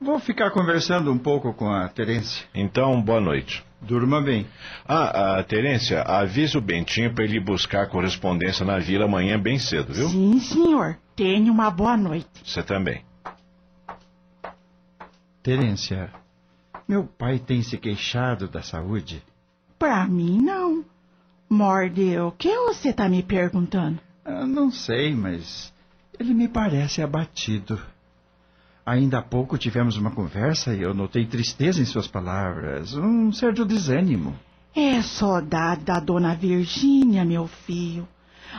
Vou ficar conversando um pouco com a Terência. Então, boa noite. Durma bem. Ah, a Terência, avise o Bentinho para ele buscar correspondência na vila amanhã bem cedo, viu? Sim, senhor. Tenha uma boa noite. Você também. Terência, meu pai tem se queixado da saúde? Pra mim, não. Morde, o que você tá me perguntando? Ah, não sei, mas ele me parece abatido. Ainda há pouco tivemos uma conversa e eu notei tristeza em suas palavras, um certo desânimo. É saudade da dona Virgínia, meu filho.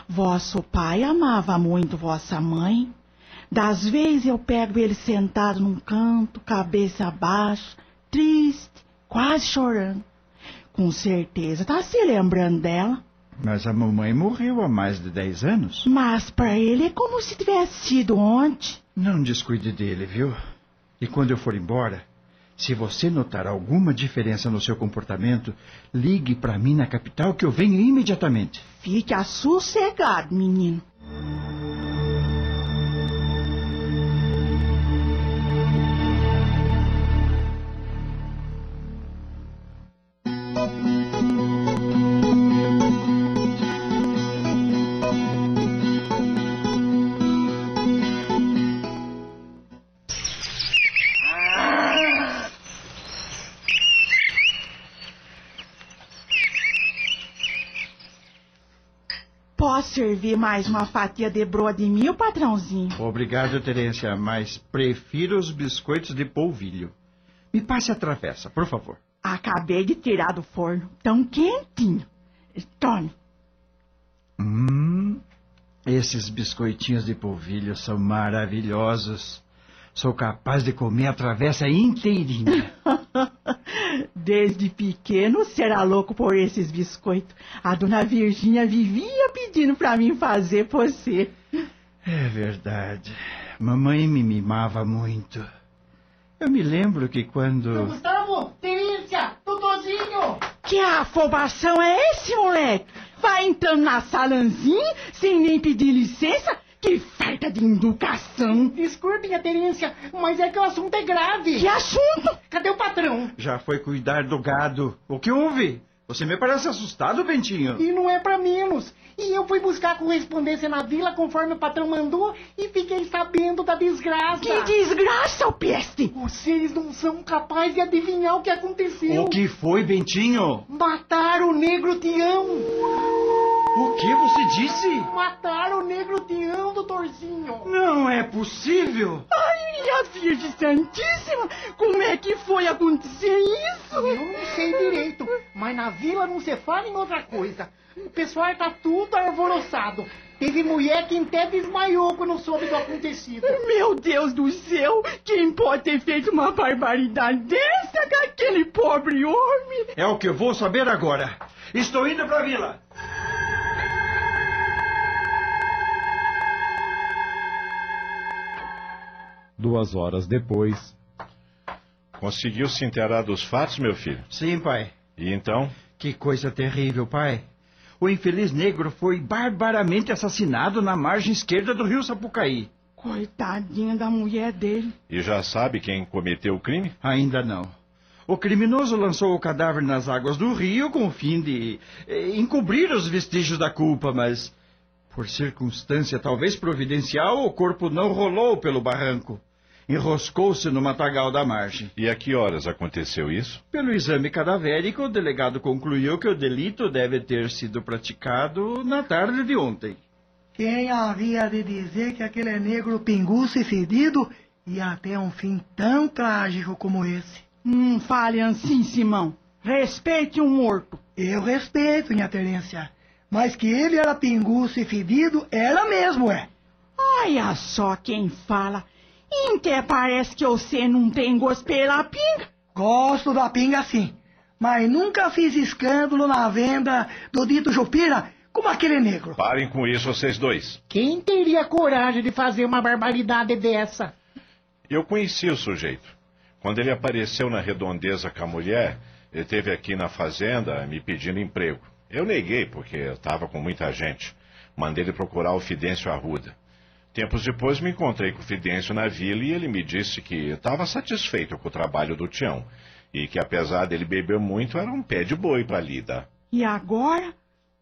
Vosso pai amava muito vossa mãe. Das vezes eu pego ele sentado num canto, cabeça baixa, triste, quase chorando. Com certeza tá se lembrando dela. Mas a mamãe morreu há mais de dez anos. Mas para ele é como se tivesse sido ontem. Não descuide dele, viu? E quando eu for embora, se você notar alguma diferença no seu comportamento, ligue para mim na capital que eu venho imediatamente. Fique sossegado, menino. Mais uma fatia de broa de mil, patrãozinho? Obrigado, Terência, mas prefiro os biscoitos de polvilho. Me passe a travessa, por favor. Acabei de tirar do forno, tão quentinho. Tome. Hum, esses biscoitinhos de polvilho são maravilhosos. Sou capaz de comer a travessa inteirinha. *laughs* Desde pequeno será louco por esses biscoitos. A dona Virgínia vivia pedindo para mim fazer por você. É verdade. Mamãe me mimava muito. Eu me lembro que quando. Gustavo, Terência, Tutozinho! Que afobação é esse, moleque? Vai entrando na salanzinha sem nem pedir licença? Que falta de educação! Desculpe, minha Terência, mas é que o assunto é grave. Que assunto? Cadê o patrão? Já foi cuidar do gado. O que houve? Você me parece assustado, Bentinho. E não é pra menos. E eu fui buscar a correspondência na vila conforme o patrão mandou e fiquei sabendo da desgraça. Que desgraça, ô peste! Vocês não são capazes de adivinhar o que aconteceu. O que foi, Bentinho? Mataram o negro Tião. O que você disse? Mataram o negro Tião, doutorzinho. Não é possível. Ai, minha Virgem Santíssima! Como é que foi acontecer isso? Eu não sei direito, mas na vila não se fala em outra coisa. O pessoal tá tudo alvoroçado. Teve mulher que até desmaiou quando soube do acontecido. Meu Deus do céu! Quem pode ter feito uma barbaridade dessa com aquele pobre homem? É o que eu vou saber agora. Estou indo pra vila. Duas horas depois. Conseguiu se inteirar dos fatos, meu filho? Sim, pai. E então? Que coisa terrível, pai. O infeliz negro foi barbaramente assassinado na margem esquerda do rio Sapucaí. Coitadinha da mulher dele. E já sabe quem cometeu o crime? Ainda não. O criminoso lançou o cadáver nas águas do rio com o fim de eh, encobrir os vestígios da culpa, mas por circunstância talvez providencial, o corpo não rolou pelo barranco. Enroscou-se no matagal da margem. E a que horas aconteceu isso? Pelo exame cadavérico, o delegado concluiu que o delito deve ter sido praticado na tarde de ontem. Quem havia de dizer que aquele negro pinguço e fedido ia até um fim tão trágico como esse? Não fale assim, Simão. Respeite um morto. Eu respeito, minha Terência. Mas que ele era pinguço e fedido, era mesmo, é. Olha só quem fala. Até parece que você não tem gosto pela pinga. Gosto da pinga sim, mas nunca fiz escândalo na venda do dito Jupira como aquele negro. Parem com isso, vocês dois. Quem teria coragem de fazer uma barbaridade dessa? Eu conheci o sujeito. Quando ele apareceu na redondeza com a mulher, ele esteve aqui na fazenda me pedindo emprego. Eu neguei, porque estava com muita gente. Mandei ele procurar o Fidêncio Arruda. Tempos depois me encontrei com o Fidêncio na vila e ele me disse que estava satisfeito com o trabalho do Tião. E que apesar dele beber muito, era um pé de boi para lida. E agora?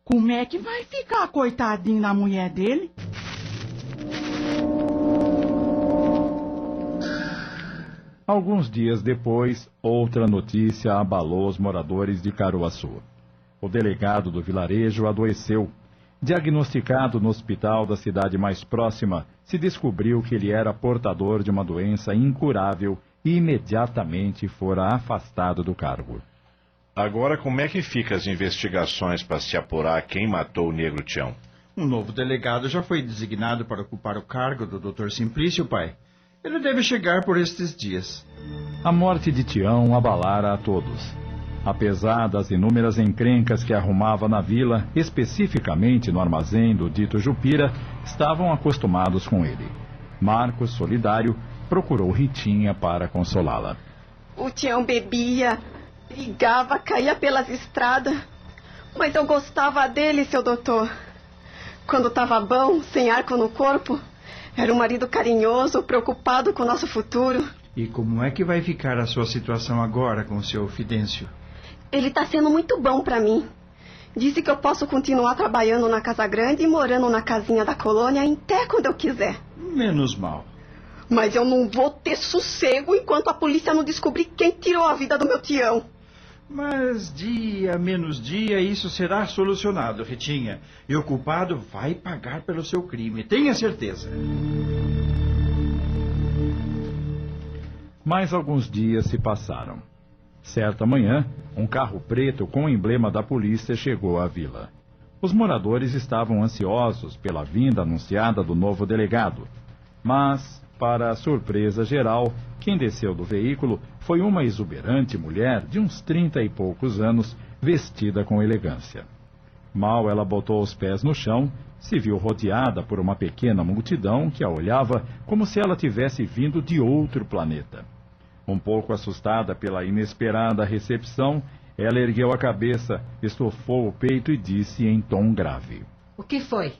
Como é que vai ficar coitadinho da mulher dele? Alguns dias depois, outra notícia abalou os moradores de Caruaçu. O delegado do vilarejo adoeceu Diagnosticado no hospital da cidade mais próxima, se descobriu que ele era portador de uma doença incurável e imediatamente fora afastado do cargo. Agora, como é que ficam as investigações para se apurar quem matou o negro Tião? Um novo delegado já foi designado para ocupar o cargo do Dr. Simplício, pai. Ele deve chegar por estes dias. A morte de Tião abalara a todos. Apesar das inúmeras encrencas que arrumava na vila, especificamente no armazém do dito Jupira, estavam acostumados com ele. Marcos, solidário, procurou Ritinha para consolá-la. O Tião bebia, brigava, caía pelas estradas. Mas eu gostava dele, seu doutor. Quando estava bom, sem arco no corpo, era um marido carinhoso, preocupado com o nosso futuro. E como é que vai ficar a sua situação agora com o seu Fidêncio? Ele está sendo muito bom para mim. Disse que eu posso continuar trabalhando na Casa Grande e morando na casinha da colônia até quando eu quiser. Menos mal. Mas eu não vou ter sossego enquanto a polícia não descobrir quem tirou a vida do meu tião. Mas dia menos dia isso será solucionado, Ritinha. E o culpado vai pagar pelo seu crime, tenha certeza. Mais alguns dias se passaram. Certa manhã, um carro preto com o emblema da polícia chegou à vila. Os moradores estavam ansiosos pela vinda anunciada do novo delegado. Mas, para a surpresa geral, quem desceu do veículo foi uma exuberante mulher de uns trinta e poucos anos, vestida com elegância. Mal ela botou os pés no chão, se viu rodeada por uma pequena multidão que a olhava como se ela tivesse vindo de outro planeta. Um pouco assustada pela inesperada recepção, ela ergueu a cabeça, estofou o peito e disse em tom grave: O que foi?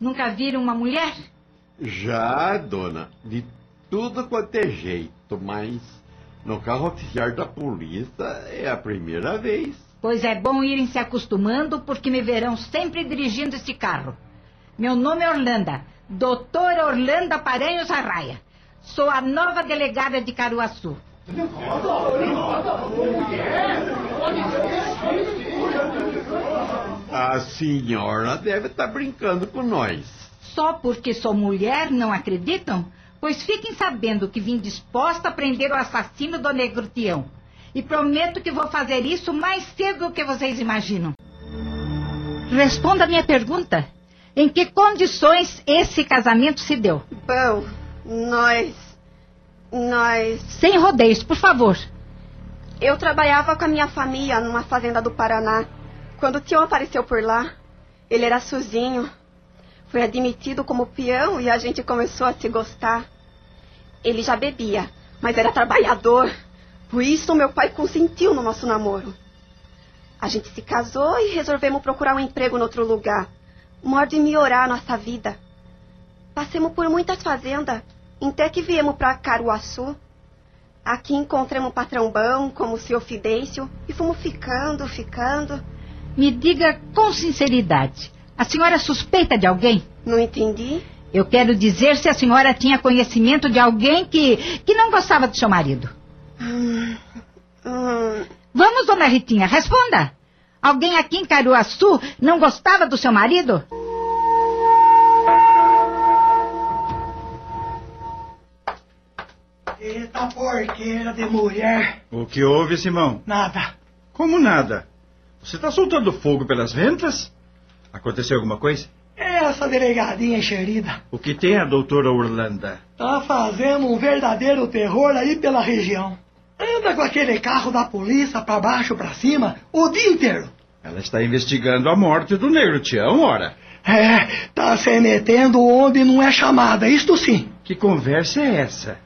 Nunca viram uma mulher? Já, dona, de tudo quanto é jeito, mas no carro oficial da polícia é a primeira vez. Pois é bom irem se acostumando, porque me verão sempre dirigindo esse carro. Meu nome é Orlando, doutora Orlando Paranhos Arraia. Sou a nova delegada de Caruaçu. A senhora deve estar brincando com nós. Só porque sou mulher não acreditam? Pois fiquem sabendo que vim disposta a prender o assassino do Negro Tião. E prometo que vou fazer isso mais cedo do que vocês imaginam. Responda a minha pergunta. Em que condições esse casamento se deu? Bom, nós. Nós. Sem rodeios, por favor. Eu trabalhava com a minha família numa fazenda do Paraná. Quando o Tião apareceu por lá, ele era sozinho. Foi admitido como peão e a gente começou a se gostar. Ele já bebia, mas era trabalhador. Por isso meu pai consentiu no nosso namoro. A gente se casou e resolvemos procurar um emprego em outro lugar. Modo de melhorar a nossa vida. Passemos por muitas fazendas, até que viemos para Caruaçu. Aqui encontramos patrão bom, como o senhor Fidêncio, e fomos ficando, ficando. Me diga com sinceridade, a senhora suspeita de alguém? Não entendi. Eu quero dizer se a senhora tinha conhecimento de alguém que, que não gostava do seu marido. Hum, hum, Vamos, dona Ritinha, responda. Alguém aqui em Caruaçu não gostava do seu marido? Eita porqueira de mulher. O que houve, Simão? Nada. Como nada? Você está soltando fogo pelas ventas? Aconteceu alguma coisa? Essa delegadinha enxerida O que tem a doutora Orlando? tá fazendo um verdadeiro terror aí pela região. Anda com aquele carro da polícia pra baixo pra cima o dia inteiro. Ela está investigando a morte do negro Tião, ora. É, tá se metendo onde não é chamada, isto sim. Que conversa é essa?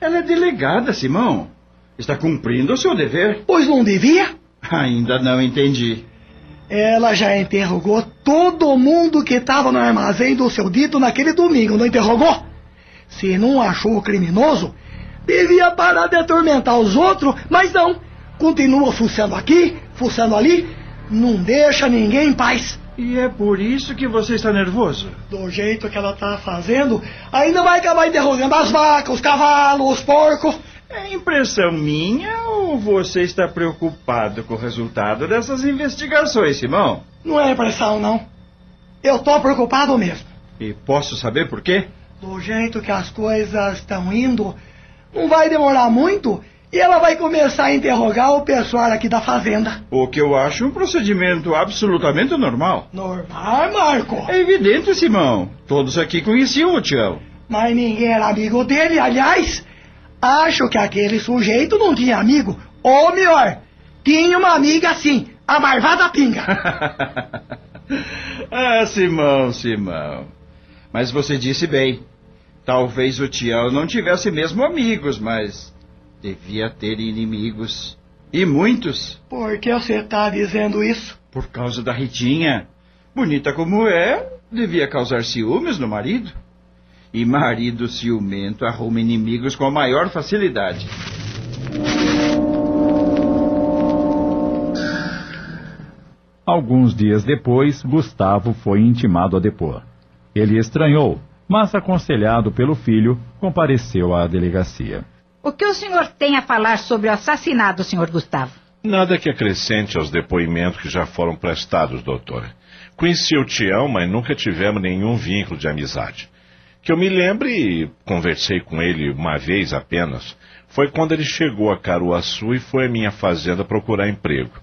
Ela é delegada, Simão. Está cumprindo o seu dever. Pois não devia? Ainda não entendi. Ela já interrogou todo mundo que estava no armazém do seu dito naquele domingo, não interrogou? Se não achou o criminoso, devia parar de atormentar os outros, mas não. Continua fuçando aqui, fuçando ali, não deixa ninguém em paz. E é por isso que você está nervoso? Do jeito que ela tá fazendo, ainda vai acabar interrogando as vacas, os cavalos, os porcos. É impressão minha ou você está preocupado com o resultado dessas investigações, Simão? Não é impressão, não. Eu tô preocupado mesmo. E posso saber por quê? Do jeito que as coisas estão indo, não vai demorar muito e ela vai começar a interrogar o pessoal aqui da fazenda. O que eu acho um procedimento absolutamente normal. Normal, Marco? É evidente, Simão. Todos aqui conheciam o Tião. Mas ninguém era amigo dele, aliás. Acho que aquele sujeito não tinha amigo. Ou melhor, tinha uma amiga assim, a Marvada Pinga. *laughs* ah, Simão, Simão. Mas você disse bem. Talvez o Tião não tivesse mesmo amigos, mas devia ter inimigos. E muitos. Por que você está dizendo isso? Por causa da Ritinha. Bonita como é, devia causar ciúmes no marido. E marido ciumento arruma inimigos com a maior facilidade. Alguns dias depois, Gustavo foi intimado a depor. Ele estranhou, mas aconselhado pelo filho, compareceu à delegacia. O que o senhor tem a falar sobre o assassinato, senhor Gustavo? Nada que acrescente aos depoimentos que já foram prestados, doutora. Conheci o Tião, mas nunca tivemos nenhum vínculo de amizade. Que eu me lembre, conversei com ele uma vez apenas, foi quando ele chegou a Caruaçu e foi à minha fazenda procurar emprego.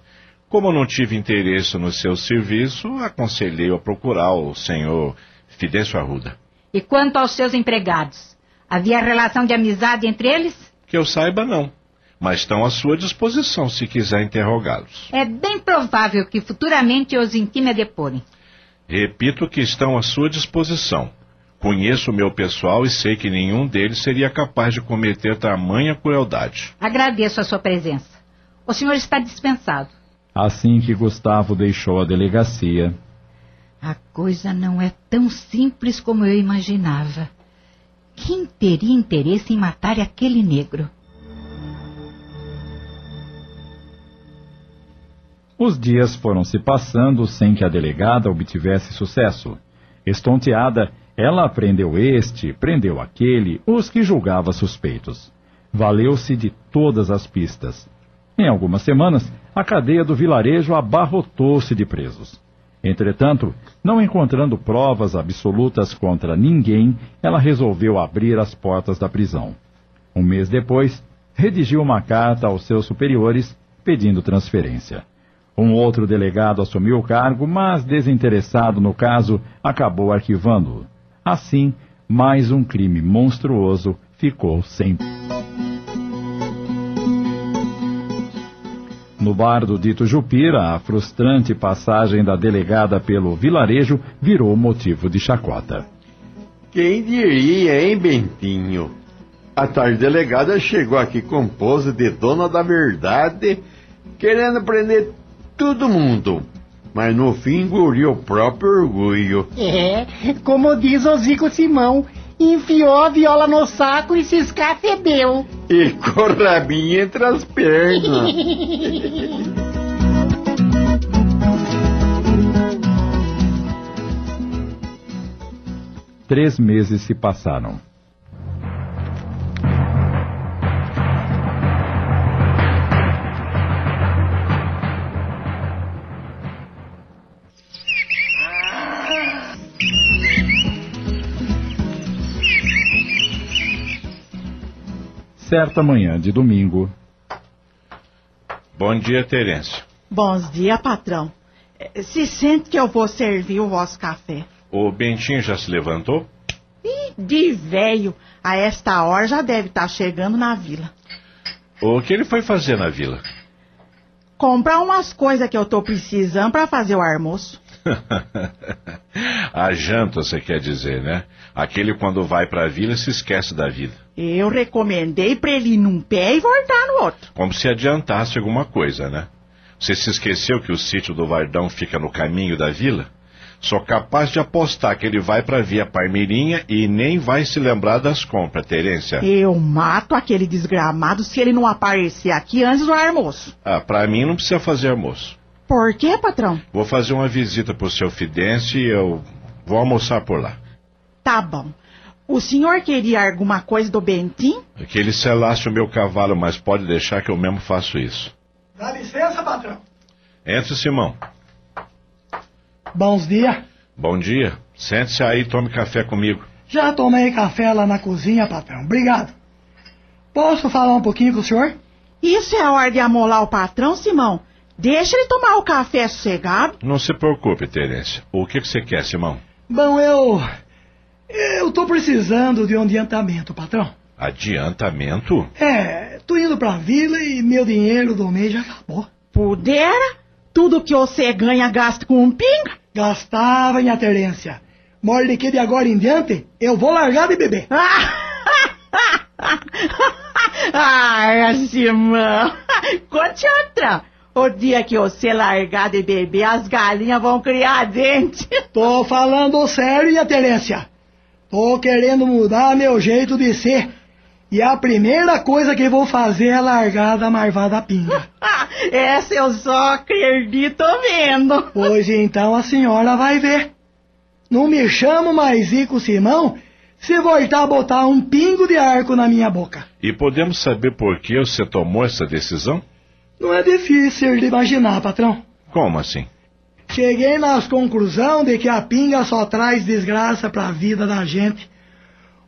Como não tive interesse no seu serviço, aconselhei-o a procurar o senhor Fidêncio Arruda. E quanto aos seus empregados? Havia relação de amizade entre eles? Que eu saiba, não. Mas estão à sua disposição se quiser interrogá-los. É bem provável que futuramente os intime a deporem. Repito que estão à sua disposição. Conheço o meu pessoal e sei que nenhum deles seria capaz de cometer tamanha crueldade. Agradeço a sua presença. O senhor está dispensado. Assim que Gustavo deixou a delegacia. A coisa não é tão simples como eu imaginava. Quem teria interesse em matar aquele negro? Os dias foram se passando sem que a delegada obtivesse sucesso. Estonteada, ela prendeu este, prendeu aquele, os que julgava suspeitos. Valeu-se de todas as pistas. Em algumas semanas, a cadeia do vilarejo abarrotou-se de presos. Entretanto, não encontrando provas absolutas contra ninguém, ela resolveu abrir as portas da prisão. Um mês depois, redigiu uma carta aos seus superiores pedindo transferência. Um outro delegado assumiu o cargo, mas, desinteressado no caso, acabou arquivando-o. Assim, mais um crime monstruoso ficou sem. No bar do dito Jupira, a frustrante passagem da delegada pelo vilarejo virou motivo de chacota. Quem diria, hein, Bentinho? A tarde delegada chegou aqui com pose de dona da verdade, querendo prender todo mundo. Mas no fim engoliu o próprio orgulho. É, como diz o Zico Simão, enfiou a viola no saco e se escafedeu. E com o rabinho entre as pernas. Três meses se passaram. Certa manhã de domingo. Bom dia, Terência. Bons dias, patrão. Se sente que eu vou servir o vosso café. O Bentinho já se levantou? Ih, de velho, a esta hora já deve estar chegando na vila. O que ele foi fazer na vila? Comprar umas coisas que eu tô precisando para fazer o almoço. *laughs* a janta, você quer dizer, né? Aquele quando vai pra vila se esquece da vida. Eu recomendei para ele ir num pé e voltar no outro. Como se adiantasse alguma coisa, né? Você se esqueceu que o sítio do Vardão fica no caminho da vila? Sou capaz de apostar que ele vai pra Via Parmeirinha e nem vai se lembrar das compras, Terência. Eu mato aquele desgramado se ele não aparecer aqui antes do almoço. Ah, pra mim não precisa fazer almoço. Por quê, patrão? Vou fazer uma visita pro seu Fidêncio e eu vou almoçar por lá. Tá bom. O senhor queria alguma coisa do Bentim? Que ele selasse o meu cavalo, mas pode deixar que eu mesmo faço isso. Dá licença, patrão. Entre, Simão. Bons dias. Bom dia. Sente-se aí e tome café comigo. Já tomei café lá na cozinha, patrão. Obrigado. Posso falar um pouquinho com o senhor? Isso é hora de amolar o patrão, Simão. Deixa ele tomar o café sossegado. Não se preocupe, Terência. O que, que você quer, Simão? Bom, eu. Eu tô precisando de um adiantamento, patrão. Adiantamento? É, tô indo pra vila e meu dinheiro do mês já acabou. Pudera? Tudo que você ganha gasta com um pinga? Gastava em aterência. Morde que de agora em diante eu vou largar de beber. *laughs* Ai, Simão. Conte outra. O dia que você largar de beber, as galinhas vão criar dente. Tô falando sério, minha Terência. Tô querendo mudar meu jeito de ser. E a primeira coisa que vou fazer é largar da marvada pinga. *laughs* Essa eu só acredito vendo. *laughs* Pois então a senhora vai ver. Não me chamo mais Zico Simão se voltar a botar um pingo de arco na minha boca. E podemos saber por que você tomou essa decisão? Não é difícil de imaginar, patrão. Como assim? Cheguei nas conclusão de que a pinga só traz desgraça para a vida da gente.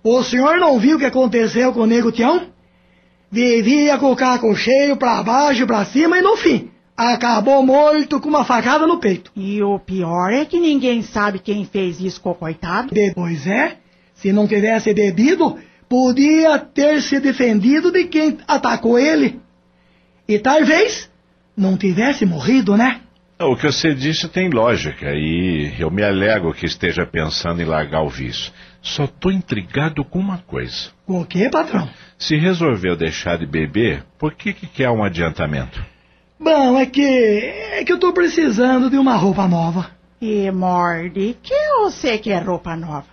O senhor não viu o que aconteceu com o Nego Tião? Vivia com o caco cheio para baixo e para cima e no fim acabou morto com uma facada no peito. E o pior é que ninguém sabe quem fez isso com o coitado. Pois é, se não tivesse bebido, podia ter se defendido de quem atacou ele. E talvez não tivesse morrido, né? O que você disse tem lógica e eu me alegro que esteja pensando em largar o vício. Só estou intrigado com uma coisa. O que, patrão? Se resolveu deixar de beber, por que, que quer um adiantamento? Bom, é que. é que eu tô precisando de uma roupa nova. E morde, que você quer roupa nova?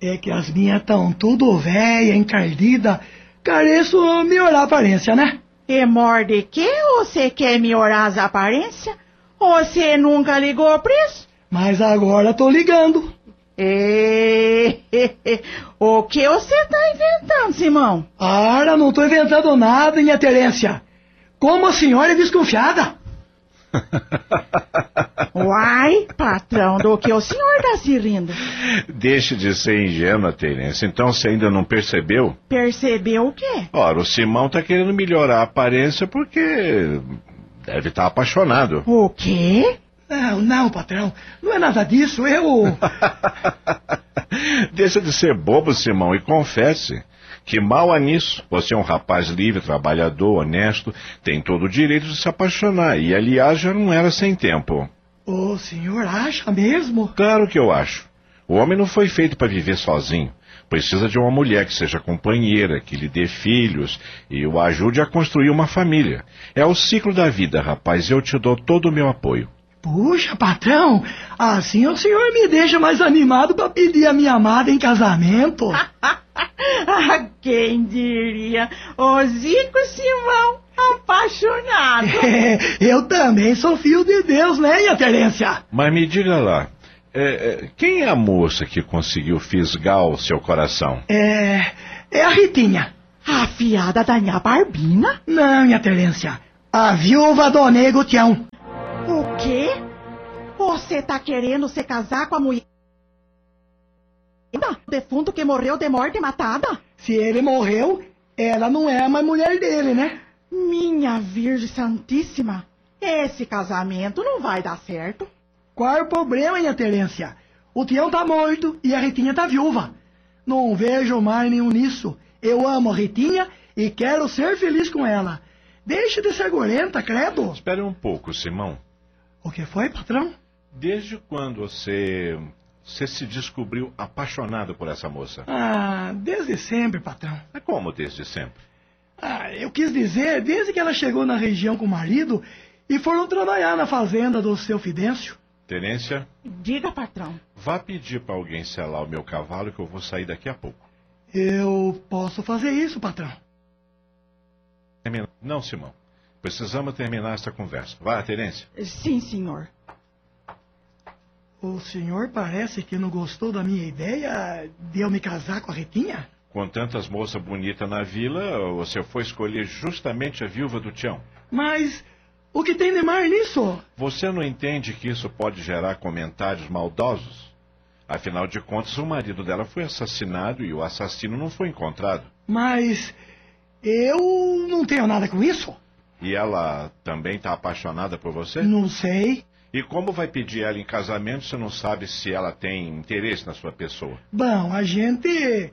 É que as minhas tão tudo velha, encardida. Careço melhorar a aparência, né? E morde, que você quer melhorar as aparências? Você nunca ligou o preço? Mas agora tô ligando. E... *laughs* o que você tá inventando, Simão? Ora, não tô inventando nada, minha Terência. Como a senhora é desconfiada? *laughs* *laughs* Uai, patrão, do que o senhor tá se rindo? Deixe de ser ingênua, Terência. Então você ainda não percebeu? Percebeu o quê? Ora, o Simão tá querendo melhorar a aparência porque deve estar apaixonado. O quê? Não, não, patrão. Não é nada disso. Eu. *laughs* Deixa de ser bobo, Simão, e confesse. Que mal há nisso? Você é um rapaz livre, trabalhador, honesto, tem todo o direito de se apaixonar. E, aliás, já não era sem tempo. O senhor acha mesmo? Claro que eu acho. O homem não foi feito para viver sozinho. Precisa de uma mulher que seja companheira, que lhe dê filhos e o ajude a construir uma família. É o ciclo da vida, rapaz, e eu te dou todo o meu apoio. Puxa, patrão, assim o senhor me deixa mais animado para pedir a minha amada em casamento. *laughs* ah, quem diria? O Zico Simão apaixonado. *laughs* É, eu também sou filho de Deus, né, minha Terência? Mas me diga lá, é, é, quem é a moça que conseguiu fisgar o seu coração? É. É a Ritinha. A fiada da minha Barbina? Não, minha Terência. A viúva do Nego Tião. O quê? Você tá querendo se casar com a mulher? O defunto que morreu de morte matada? Se ele morreu, ela não é mais mulher dele, né? Minha Virgem Santíssima, esse casamento não vai dar certo. Qual é o problema, minha Terência? O Tião tá morto e a Ritinha tá viúva. Não vejo mais nenhum nisso. Eu amo a Ritinha e quero ser feliz com ela. Deixe de ser gorenta, credo. Espere um pouco, Simão. O que foi, patrão? Desde quando você. Você se descobriu apaixonado por essa moça? Ah, desde sempre, patrão. É como desde sempre? Ah, eu quis dizer, desde que ela chegou na região com o marido e foram trabalhar na fazenda do seu Fidêncio. Tenência, Diga, patrão. vá pedir para alguém selar o meu cavalo que eu vou sair daqui a pouco. Eu posso fazer isso, patrão. Não, Simão. Precisamos terminar essa conversa. Vá, Terência. Sim, senhor. O senhor parece que não gostou da minha ideia de eu me casar com a Ritinha? Com tantas moças bonitas na vila, você foi escolher justamente a viúva do Tião. Mas o que tem de mais nisso? Você não entende que isso pode gerar comentários maldosos? Afinal de contas, o marido dela foi assassinado e o assassino não foi encontrado. Mas eu não tenho nada com isso. E ela também está apaixonada por você? Não sei. E como vai pedir ela em casamento se não sabe se ela tem interesse na sua pessoa? Bom, a gente.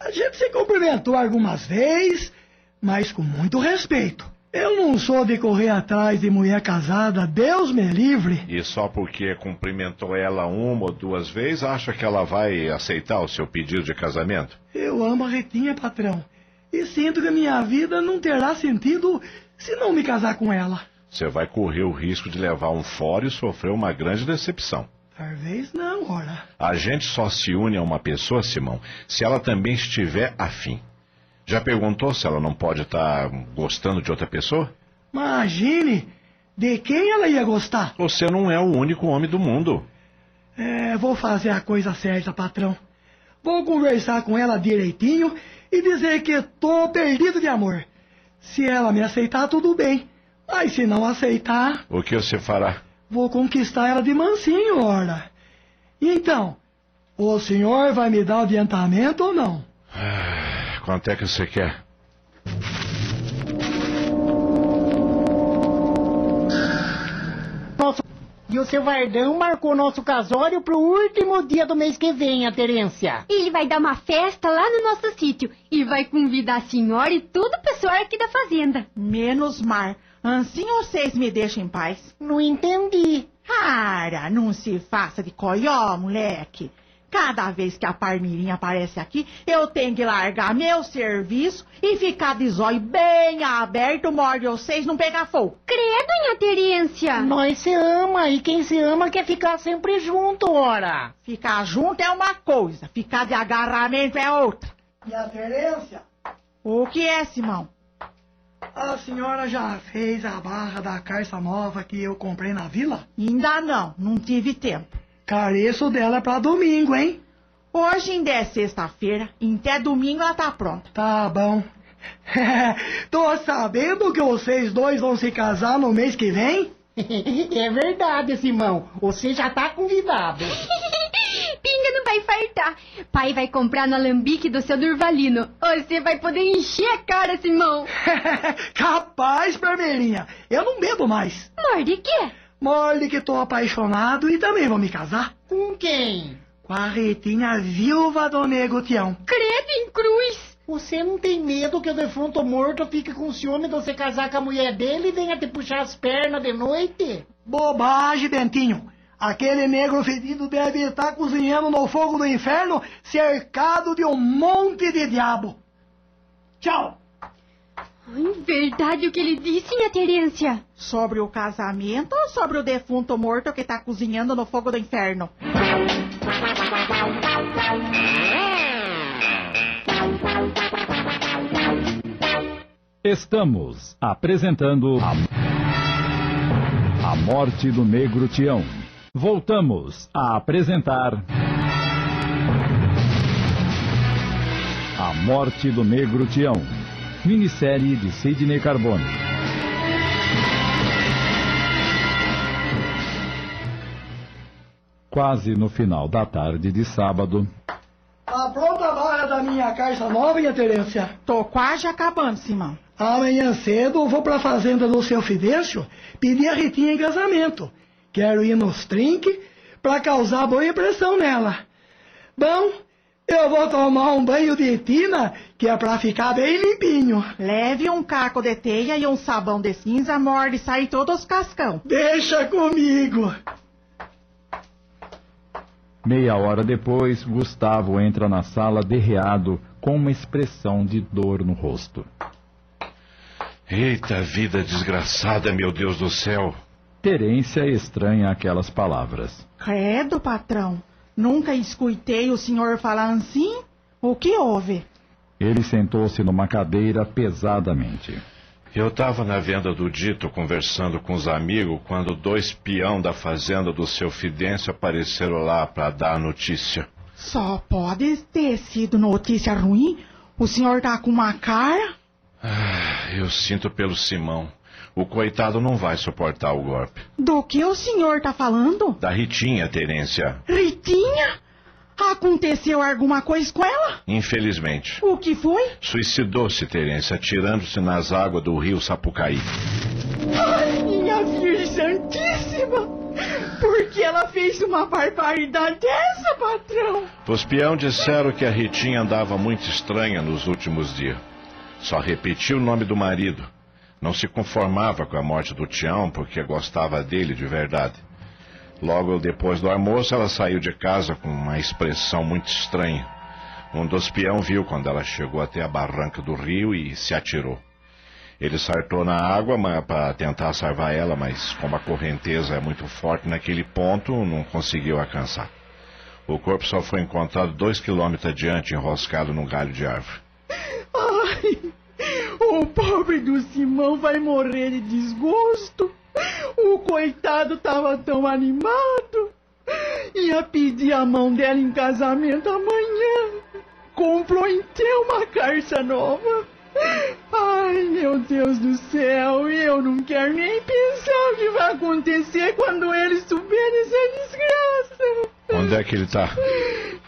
A gente se cumprimentou algumas vezes, mas com muito respeito. Eu não sou de correr atrás de mulher casada, Deus me livre. E só porque cumprimentou ela uma ou duas vezes, acha que ela vai aceitar o seu pedido de casamento? Eu amo a Ritinha, patrão. E sinto que a minha vida não terá sentido se não me casar com ela. Você vai correr o risco de levar um fora e sofrer uma grande decepção. Talvez não, ora. A gente só se une a uma pessoa, Simão, se ela também estiver afim. Já perguntou se ela não pode estar gostando de outra pessoa? Imagine, de quem ela ia gostar? Você não é o único homem do mundo. É, vou fazer a coisa certa, patrão. Vou conversar com ela direitinho e dizer que tô perdido de amor. Se ela me aceitar, tudo bem. Mas se não aceitar, O que você fará? vou conquistar ela de mansinho, ora. Então, o senhor vai me dar o adiantamento ou não? Quanto é que você quer? Nosso... E o seu Vardão marcou nosso casório pro último dia do mês que vem, a Terência. Ele vai dar uma festa lá no nosso sítio e vai convidar a senhora e todo o pessoal aqui da fazenda. Menos mar. Assim vocês me deixam em paz. Não entendi. Cara, não se faça de coió, moleque. Cada vez que a Parmirinha aparece aqui, eu tenho que largar meu serviço e ficar de zóio bem aberto, morde vocês não pegar fogo. Credo, minha Terência. Nós se ama e quem se ama quer ficar sempre junto, ora. Ficar junto é uma coisa, ficar de agarramento é outra. E a Terência? O que é, Simão? A senhora já fez a barra da carça nova que eu comprei na vila? Ainda não, não tive tempo. Careço dela pra domingo, hein? Hoje ainda é sexta-feira, e até domingo ela tá pronta. Tá bom. *laughs* Tô sabendo que vocês dois vão se casar no mês que vem? *laughs* é verdade, Simão. Você já tá convidado. *laughs* Pinga não vai fartar. Pai vai comprar no alambique do seu Durvalino. Você vai poder encher a cara, Simão. Capaz, Parmeirinha. Eu não bebo mais. Morde quê? Morde que tô apaixonado e também vou me casar. Com quem? Com a Ritinha viúva do Nego Tião. Credo em cruz. Você não tem medo que o defunto morto fique com ciúme de você casar com a mulher dele e venha te puxar as pernas de noite? Bobagem, Bentinho. Aquele negro fedido deve estar cozinhando no fogo do inferno, cercado de um monte de diabo. Tchau. Ai, verdade o que ele disse, minha Terência. Sobre o casamento ou sobre o defunto morto que tá cozinhando no fogo do inferno? Estamos apresentando a, a Morte do Negro Tião. Voltamos a apresentar A Morte do Negro Tião, minissérie de Sidney Carbone. Quase no final da tarde de sábado, Tá pronta a barra da minha caixa nova, minha Terência? Tô quase acabando, Simão. Amanhã cedo eu vou pra fazenda do seu Fidêncio pedir a Ritinha em casamento. Quero ir nos trinques pra causar boa impressão nela. Bom, vou tomar um banho de tina, que é pra ficar bem limpinho. Leve um caco de teia e um sabão de cinza, morde e sai todos os cascão. Deixa comigo. meia hora depois, Gustavo entra na sala derreado com uma expressão de dor no rosto. Eita vida desgraçada, meu Deus do céu. Terência estranha aquelas palavras. Credo, patrão. Nunca escutei o senhor falar assim. O que houve? Ele sentou-se numa cadeira pesadamente. Eu estava na venda do dito conversando com os amigos quando dois peão da fazenda do seu Fidêncio apareceram lá para dar a notícia. Só pode ter sido notícia ruim. O senhor tá com uma cara. Ah, eu sinto pelo Simão. O coitado não vai suportar o golpe. Do que o senhor tá falando? Da Ritinha, Terência. Ritinha? Aconteceu alguma coisa com ela? Infelizmente. O que foi? Suicidou-se, Terência, atirando-se nas águas do rio Sapucaí. Ai, minha Virgem Santíssima! Por que ela fez uma barbaridade dessa, patrão? Os peão disseram que a Ritinha andava muito estranha nos últimos dias. Só repetia o nome do marido. Não se conformava com a morte do Tião porque gostava dele de verdade. Logo depois do almoço, ela saiu de casa com uma expressão muito estranha. Um dos peão viu quando ela chegou até a barranca do rio e se atirou. Ele saltou na água para tentar salvar ela, mas como a correnteza é muito forte naquele ponto, não conseguiu alcançar. O corpo só foi encontrado dois quilômetros adiante, enroscado num galho de árvore. Ai, o pobre do Simão vai morrer de desgosto. O coitado tava tão animado. Ia pedir a mão dela em casamento amanhã. Comprou então uma carça nova. Ai, meu Deus do céu, eu não quero nem pensar o que vai acontecer quando ele souber dessa desgraça. Onde é que ele tá?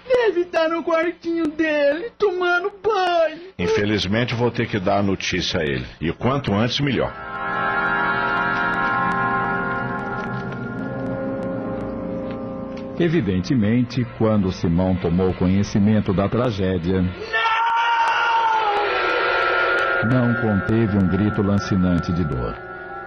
Deve estar no quartinho dele, tomando banho. Infelizmente vou ter que dar a notícia a ele. E quanto antes, melhor. Evidentemente, quando Simão tomou conhecimento da tragédia. Não conteve um grito lancinante de dor.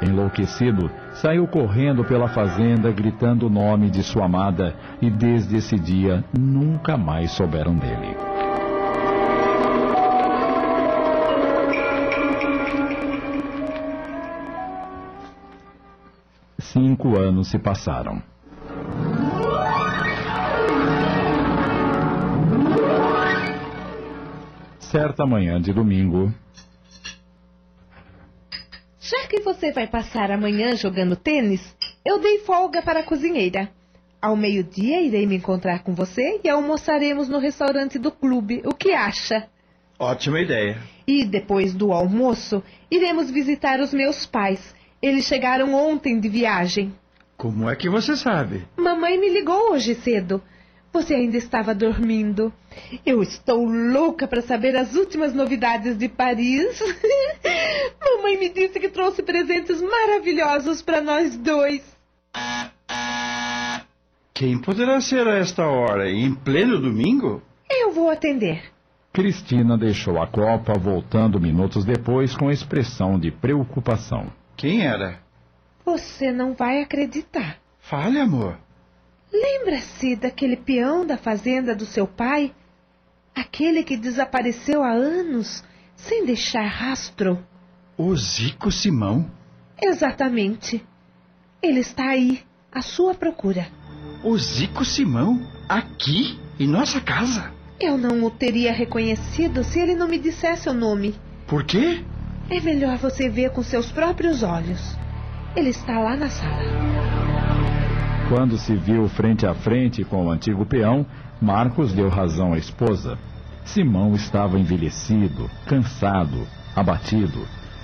Enlouquecido, saiu correndo pela fazenda gritando o nome de sua amada e desde esse dia nunca mais souberam dele. Cinco anos se passaram. Certa manhã de domingo, você vai passar a manhã jogando tênis, eu dei folga para a cozinheira. Ao meio-dia irei me encontrar com você e almoçaremos no restaurante do clube. O que acha? Ótima ideia. E depois do almoço, iremos visitar os meus pais. Eles chegaram ontem de viagem. Como é que você sabe? Mamãe me ligou hoje cedo. Você ainda estava dormindo. Eu estou louca para saber as últimas novidades de Paris. *laughs* Mamãe me disse que trouxe presentes maravilhosos para nós dois. Quem poderá ser a esta hora? Em pleno domingo? Eu vou atender. Cristina deixou a copa, voltando minutos depois com expressão de preocupação. Quem era? Você não vai acreditar. Fale, amor. Lembra-se daquele peão da fazenda do seu pai? Aquele que desapareceu há anos, sem deixar rastro? O Zico Simão? Exatamente. Ele está aí, à sua procura. O Zico Simão? Aqui? Em nossa casa? Eu não o teria reconhecido se ele não me dissesse o nome. Por quê? É melhor você ver com seus próprios olhos. Ele está lá na sala. Quando se viu frente a frente com o antigo peão, Marcos deu razão à esposa. Simão estava envelhecido, cansado, abatido.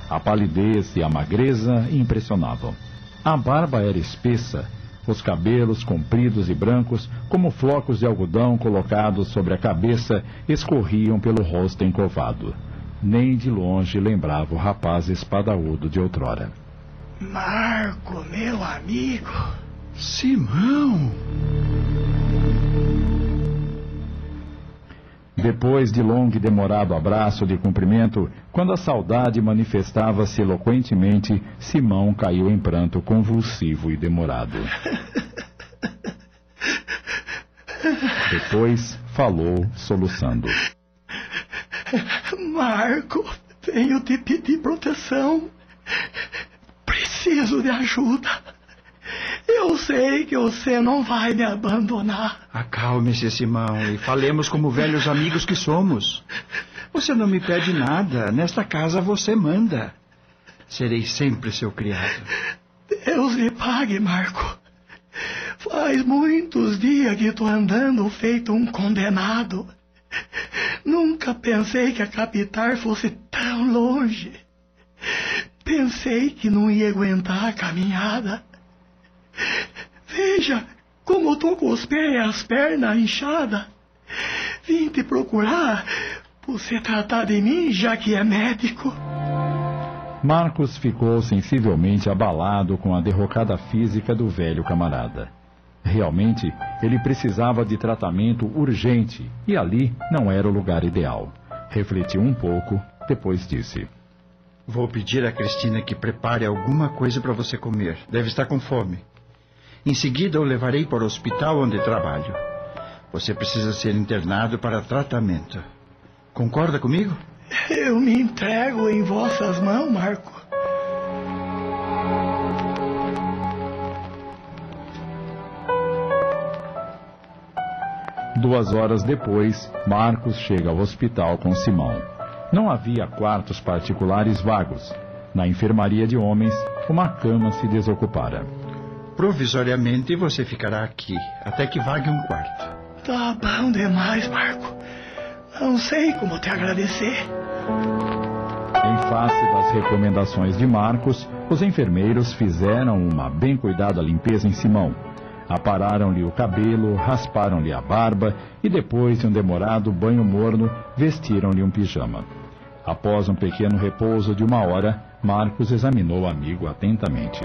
A palidez e a magreza impressionavam. A barba era espessa, os cabelos compridos e brancos, como flocos de algodão colocados sobre a cabeça, escorriam pelo rosto encovado. Nem de longe lembrava o rapaz espadaúdo de outrora. Marco, meu amigo. Simão! Depois de longo e demorado abraço de cumprimento, quando a saudade manifestava-se eloquentemente, Simão caiu em pranto convulsivo e demorado. *laughs* Depois falou, soluçando. Marco, venho te pedir proteção. Preciso de ajuda. Eu sei que você não vai me abandonar. Acalme-se, Simão, e falemos como velhos amigos que somos. Você não me pede nada. Nesta casa você manda. Serei sempre seu criado. Deus lhe pague, Marco. Faz muitos dias que estou andando feito um condenado. Nunca pensei que a capital fosse tão longe. Pensei que não ia aguentar a caminhada. Veja como eu tô com os pés e as pernas inchadas. vim te procurar por se tratar de mim, já que é médico. Marcos ficou sensivelmente abalado com a derrocada física do velho camarada. Realmente, ele precisava de tratamento urgente e ali não era o lugar ideal. Refletiu um pouco, depois disse: Vou pedir a Cristina que prepare alguma coisa para você comer. Deve estar com fome. Em seguida, o levarei para o hospital onde trabalho. Você precisa ser internado para tratamento. Concorda comigo? Eu me entrego em vossas mãos, Marco. Duas horas depois, Marcos chega ao hospital com Simão. Não havia quartos particulares vagos. Na enfermaria de homens, uma cama se desocupara. Provisoriamente você ficará aqui, até que vague um quarto. Tá bom demais, Marco. Não sei como te agradecer. Em face das recomendações de Marcos, os enfermeiros fizeram uma bem cuidada limpeza em Simão. Apararam-lhe o cabelo, rasparam-lhe a barba e, depois de um demorado banho morno, vestiram-lhe um pijama. Após um pequeno repouso de uma hora, Marcos examinou o amigo atentamente.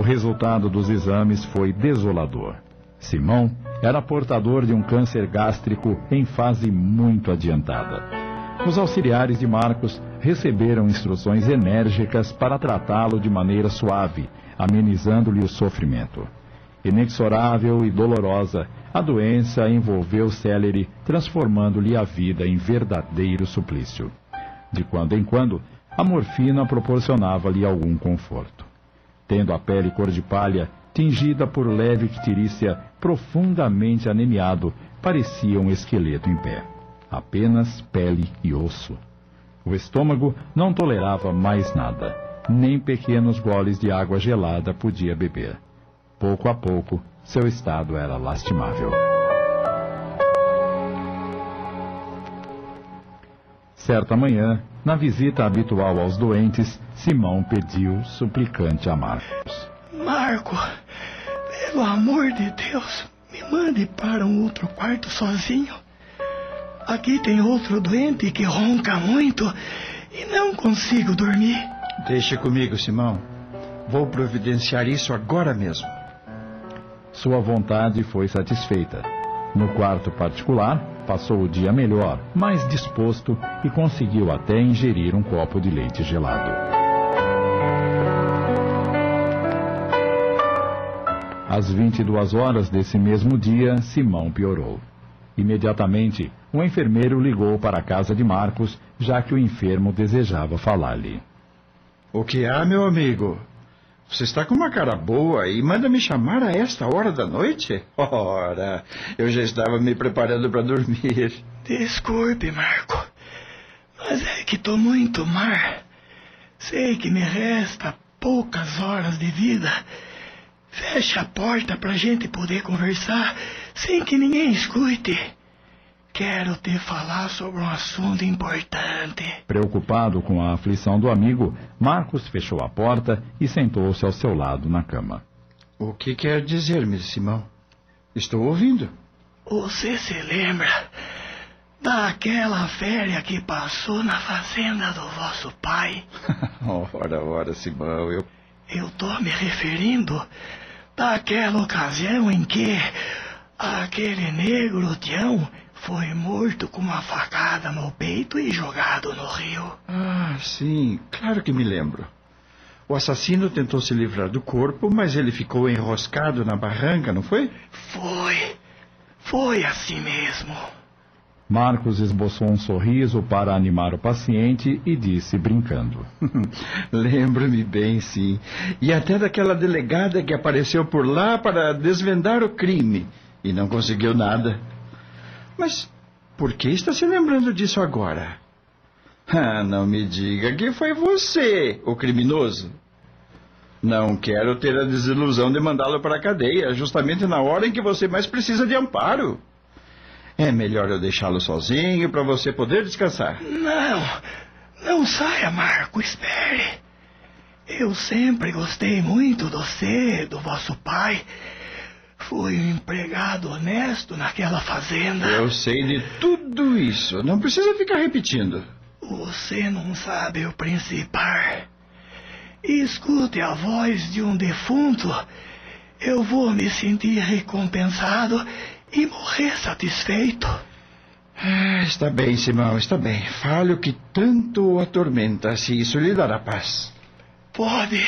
O resultado dos exames foi desolador. Simão era portador de um câncer gástrico em fase muito adiantada. Os auxiliares de Marcos receberam instruções enérgicas para tratá-lo de maneira suave, amenizando-lhe o sofrimento. Inexorável e dolorosa, a doença envolveu Celery, transformando-lhe a vida em verdadeiro suplício. De quando em quando, a morfina proporcionava-lhe algum conforto. Tendo a pele cor de palha, tingida por leve icterícia, profundamente anemiado, parecia um esqueleto em pé. Apenas pele e osso. O estômago não tolerava mais nada. Nem pequenos goles de água gelada podia beber. Pouco a pouco, seu estado era lastimável. Certa manhã, na visita habitual aos doentes, Simão pediu suplicante a Marcos. Marco, pelo amor de Deus, me mande para um outro quarto sozinho. Aqui tem outro doente que ronca muito e não consigo dormir. Deixe comigo, Simão. Vou providenciar isso agora mesmo. Sua vontade foi satisfeita. No quarto particular, passou o dia melhor, mais disposto e conseguiu até ingerir um copo de leite gelado. Às 22 horas desse mesmo dia, Simão piorou. Imediatamente, um enfermeiro ligou para a casa de Marcos, já que o enfermo desejava falar-lhe. O que há, meu amigo? Você está com uma cara boa e manda me chamar a esta hora da noite? *laughs* Ora, eu já estava me preparando para dormir. Desculpe, Marco, mas é que estou muito mar. Sei que me resta poucas horas de vida. Feche a porta para a gente poder conversar sem que ninguém escute. Quero te falar sobre um assunto importante. Preocupado com a aflição do amigo, Marcos fechou a porta e sentou-se ao seu lado na cama. O que quer dizer-me, Simão? Estou ouvindo. Você se lembra daquela férias que passou na fazenda do vosso pai? *laughs* ora, ora, Simão, eu. Eu tô me referindo daquela ocasião em que aquele negro Tião foi morto com uma facada no peito e jogado no rio. Ah, sim, claro que me lembro. O assassino tentou se livrar do corpo, mas ele ficou enroscado na barranca, não foi? Foi. Foi assim mesmo. Marcos esboçou um sorriso para animar o paciente e disse, brincando: *laughs* Lembro-me bem, sim. E até daquela delegada que apareceu por lá para desvendar o crime e não conseguiu nada. Mas por que está se lembrando disso agora? Ah, não me diga que foi você, o criminoso. Não quero ter a desilusão de mandá-lo para a cadeia, justamente na hora em que você mais precisa de amparo. É melhor eu deixá-lo sozinho para você poder descansar. Não, não saia, Marco, espere. Eu sempre gostei muito de você, do vosso pai. Fui um empregado honesto naquela fazenda. Eu sei de tudo isso. Não precisa ficar repetindo. Você não sabe o principal. Escute a voz de um defunto. Eu vou me sentir recompensado e morrer satisfeito. Ah, está bem, Simão, está bem. Fale o que tanto o atormenta, se isso lhe dará paz. Pode.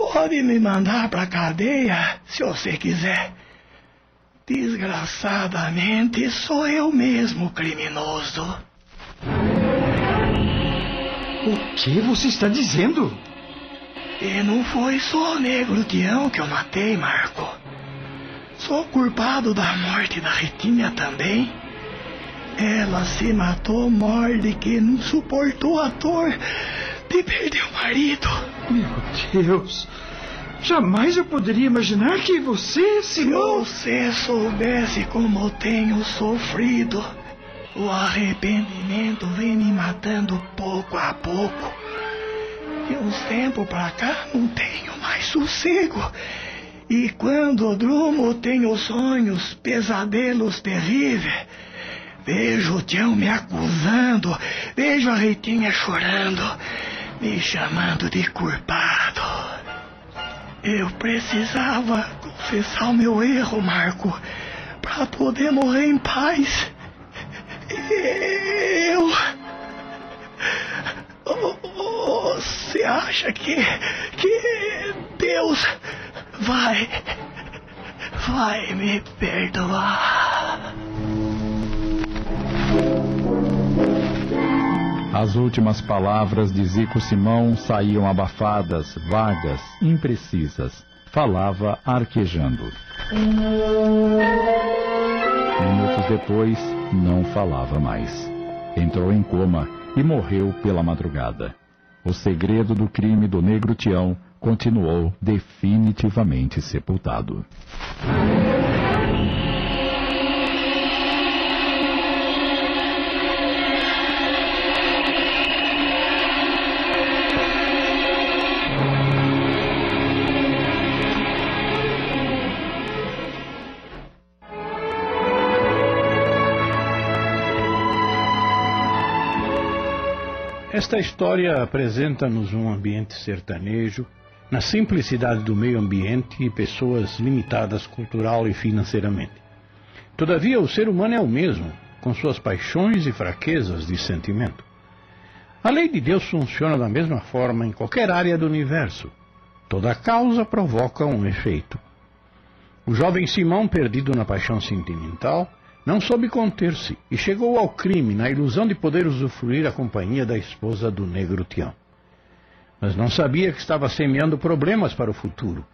Pode me mandar pra cadeia, se você quiser. Desgraçadamente, sou eu mesmo criminoso. O que você está dizendo? E não foi só o negro Tião que eu matei, Marco. Sou culpado da morte da Ritinha também. Ela se matou morde que não suportou a dor de perder o marido. Meu Deus! Jamais eu poderia imaginar que você, Simão... Se você soubesse como eu tenho sofrido, o arrependimento vem me matando pouco a pouco. De uns tempos pra cá não tenho mais sossego. E quando durmo tenho sonhos, pesadelos terríveis. Vejo o Tião me acusando, vejo a Ritinha chorando, me chamando de culpado. Eu precisava confessar o meu erro, Marco, para poder morrer em paz. Eu. Você acha que. que Deus vai. vai me perdoar? As últimas palavras de Zico Simão saíam abafadas, vagas, imprecisas. Falava arquejando. Minutos depois, não falava mais. Entrou em coma e morreu pela madrugada. O segredo do crime do negro Tião continuou definitivamente sepultado. Esta história apresenta-nos um ambiente sertanejo, na simplicidade do meio ambiente e pessoas limitadas cultural e financeiramente. Todavia, o ser humano é o mesmo, com suas paixões e fraquezas de sentimento. A lei de Deus funciona da mesma forma em qualquer área do universo. Toda causa provoca um efeito. O jovem Simão, perdido na paixão sentimental, não soube conter-se e chegou ao crime na ilusão de poder usufruir a companhia da esposa do negro Tião. Mas não sabia que estava semeando problemas para o futuro.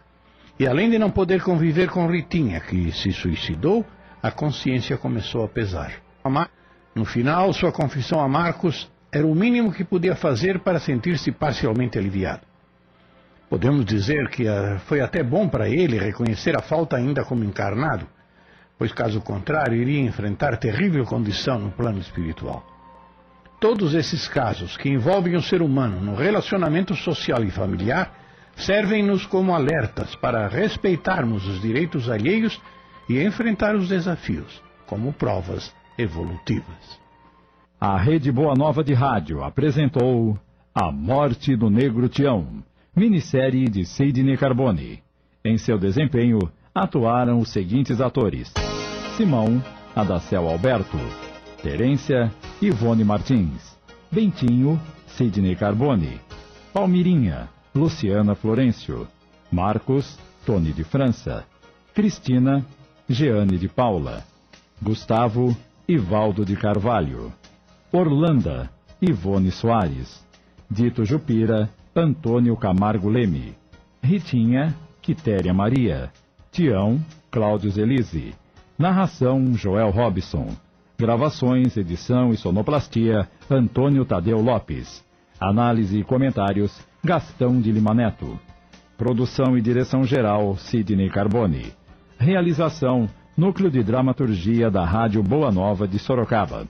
E além de não poder conviver com Ritinha, que se suicidou, a consciência começou a pesar. No final, sua confissão a Marcos era o mínimo que podia fazer para sentir-se parcialmente aliviado. Podemos dizer que uh, foi até bom para ele reconhecer a falta ainda como encarnado, pois caso contrário iria enfrentar terrível condição no plano espiritual. Todos esses casos que envolvem o ser humano no relacionamento social e familiar servem-nos como alertas para respeitarmos os direitos alheios e enfrentar os desafios como provas evolutivas. A Rede Boa Nova de Rádio apresentou A Morte do Negro Tião, minissérie de Sidney Carbone. Em seu desempenho, atuaram os seguintes atores: Simão, Adacel Alberto, Terência, Ivone Martins, Bentinho, Sidney Carbone, Palmirinha, Luciana Florencio, Marcos, Tony de França, Cristina, Jeane de Paula, Gustavo, Ivaldo de Carvalho, Orlanda, Ivone Soares, Dito Jupira, Antônio Camargo Leme, Ritinha, Quitéria Maria, Tião, Cláudio Zelise. Narração, Joel Robson. Gravações, edição e sonoplastia, Antônio Tadeu Lopes. Análise e comentários, Gastão de Lima Neto. Produção e direção geral, Sidney Carbone. Realização, Núcleo de Dramaturgia da Rádio Boa Nova de Sorocaba.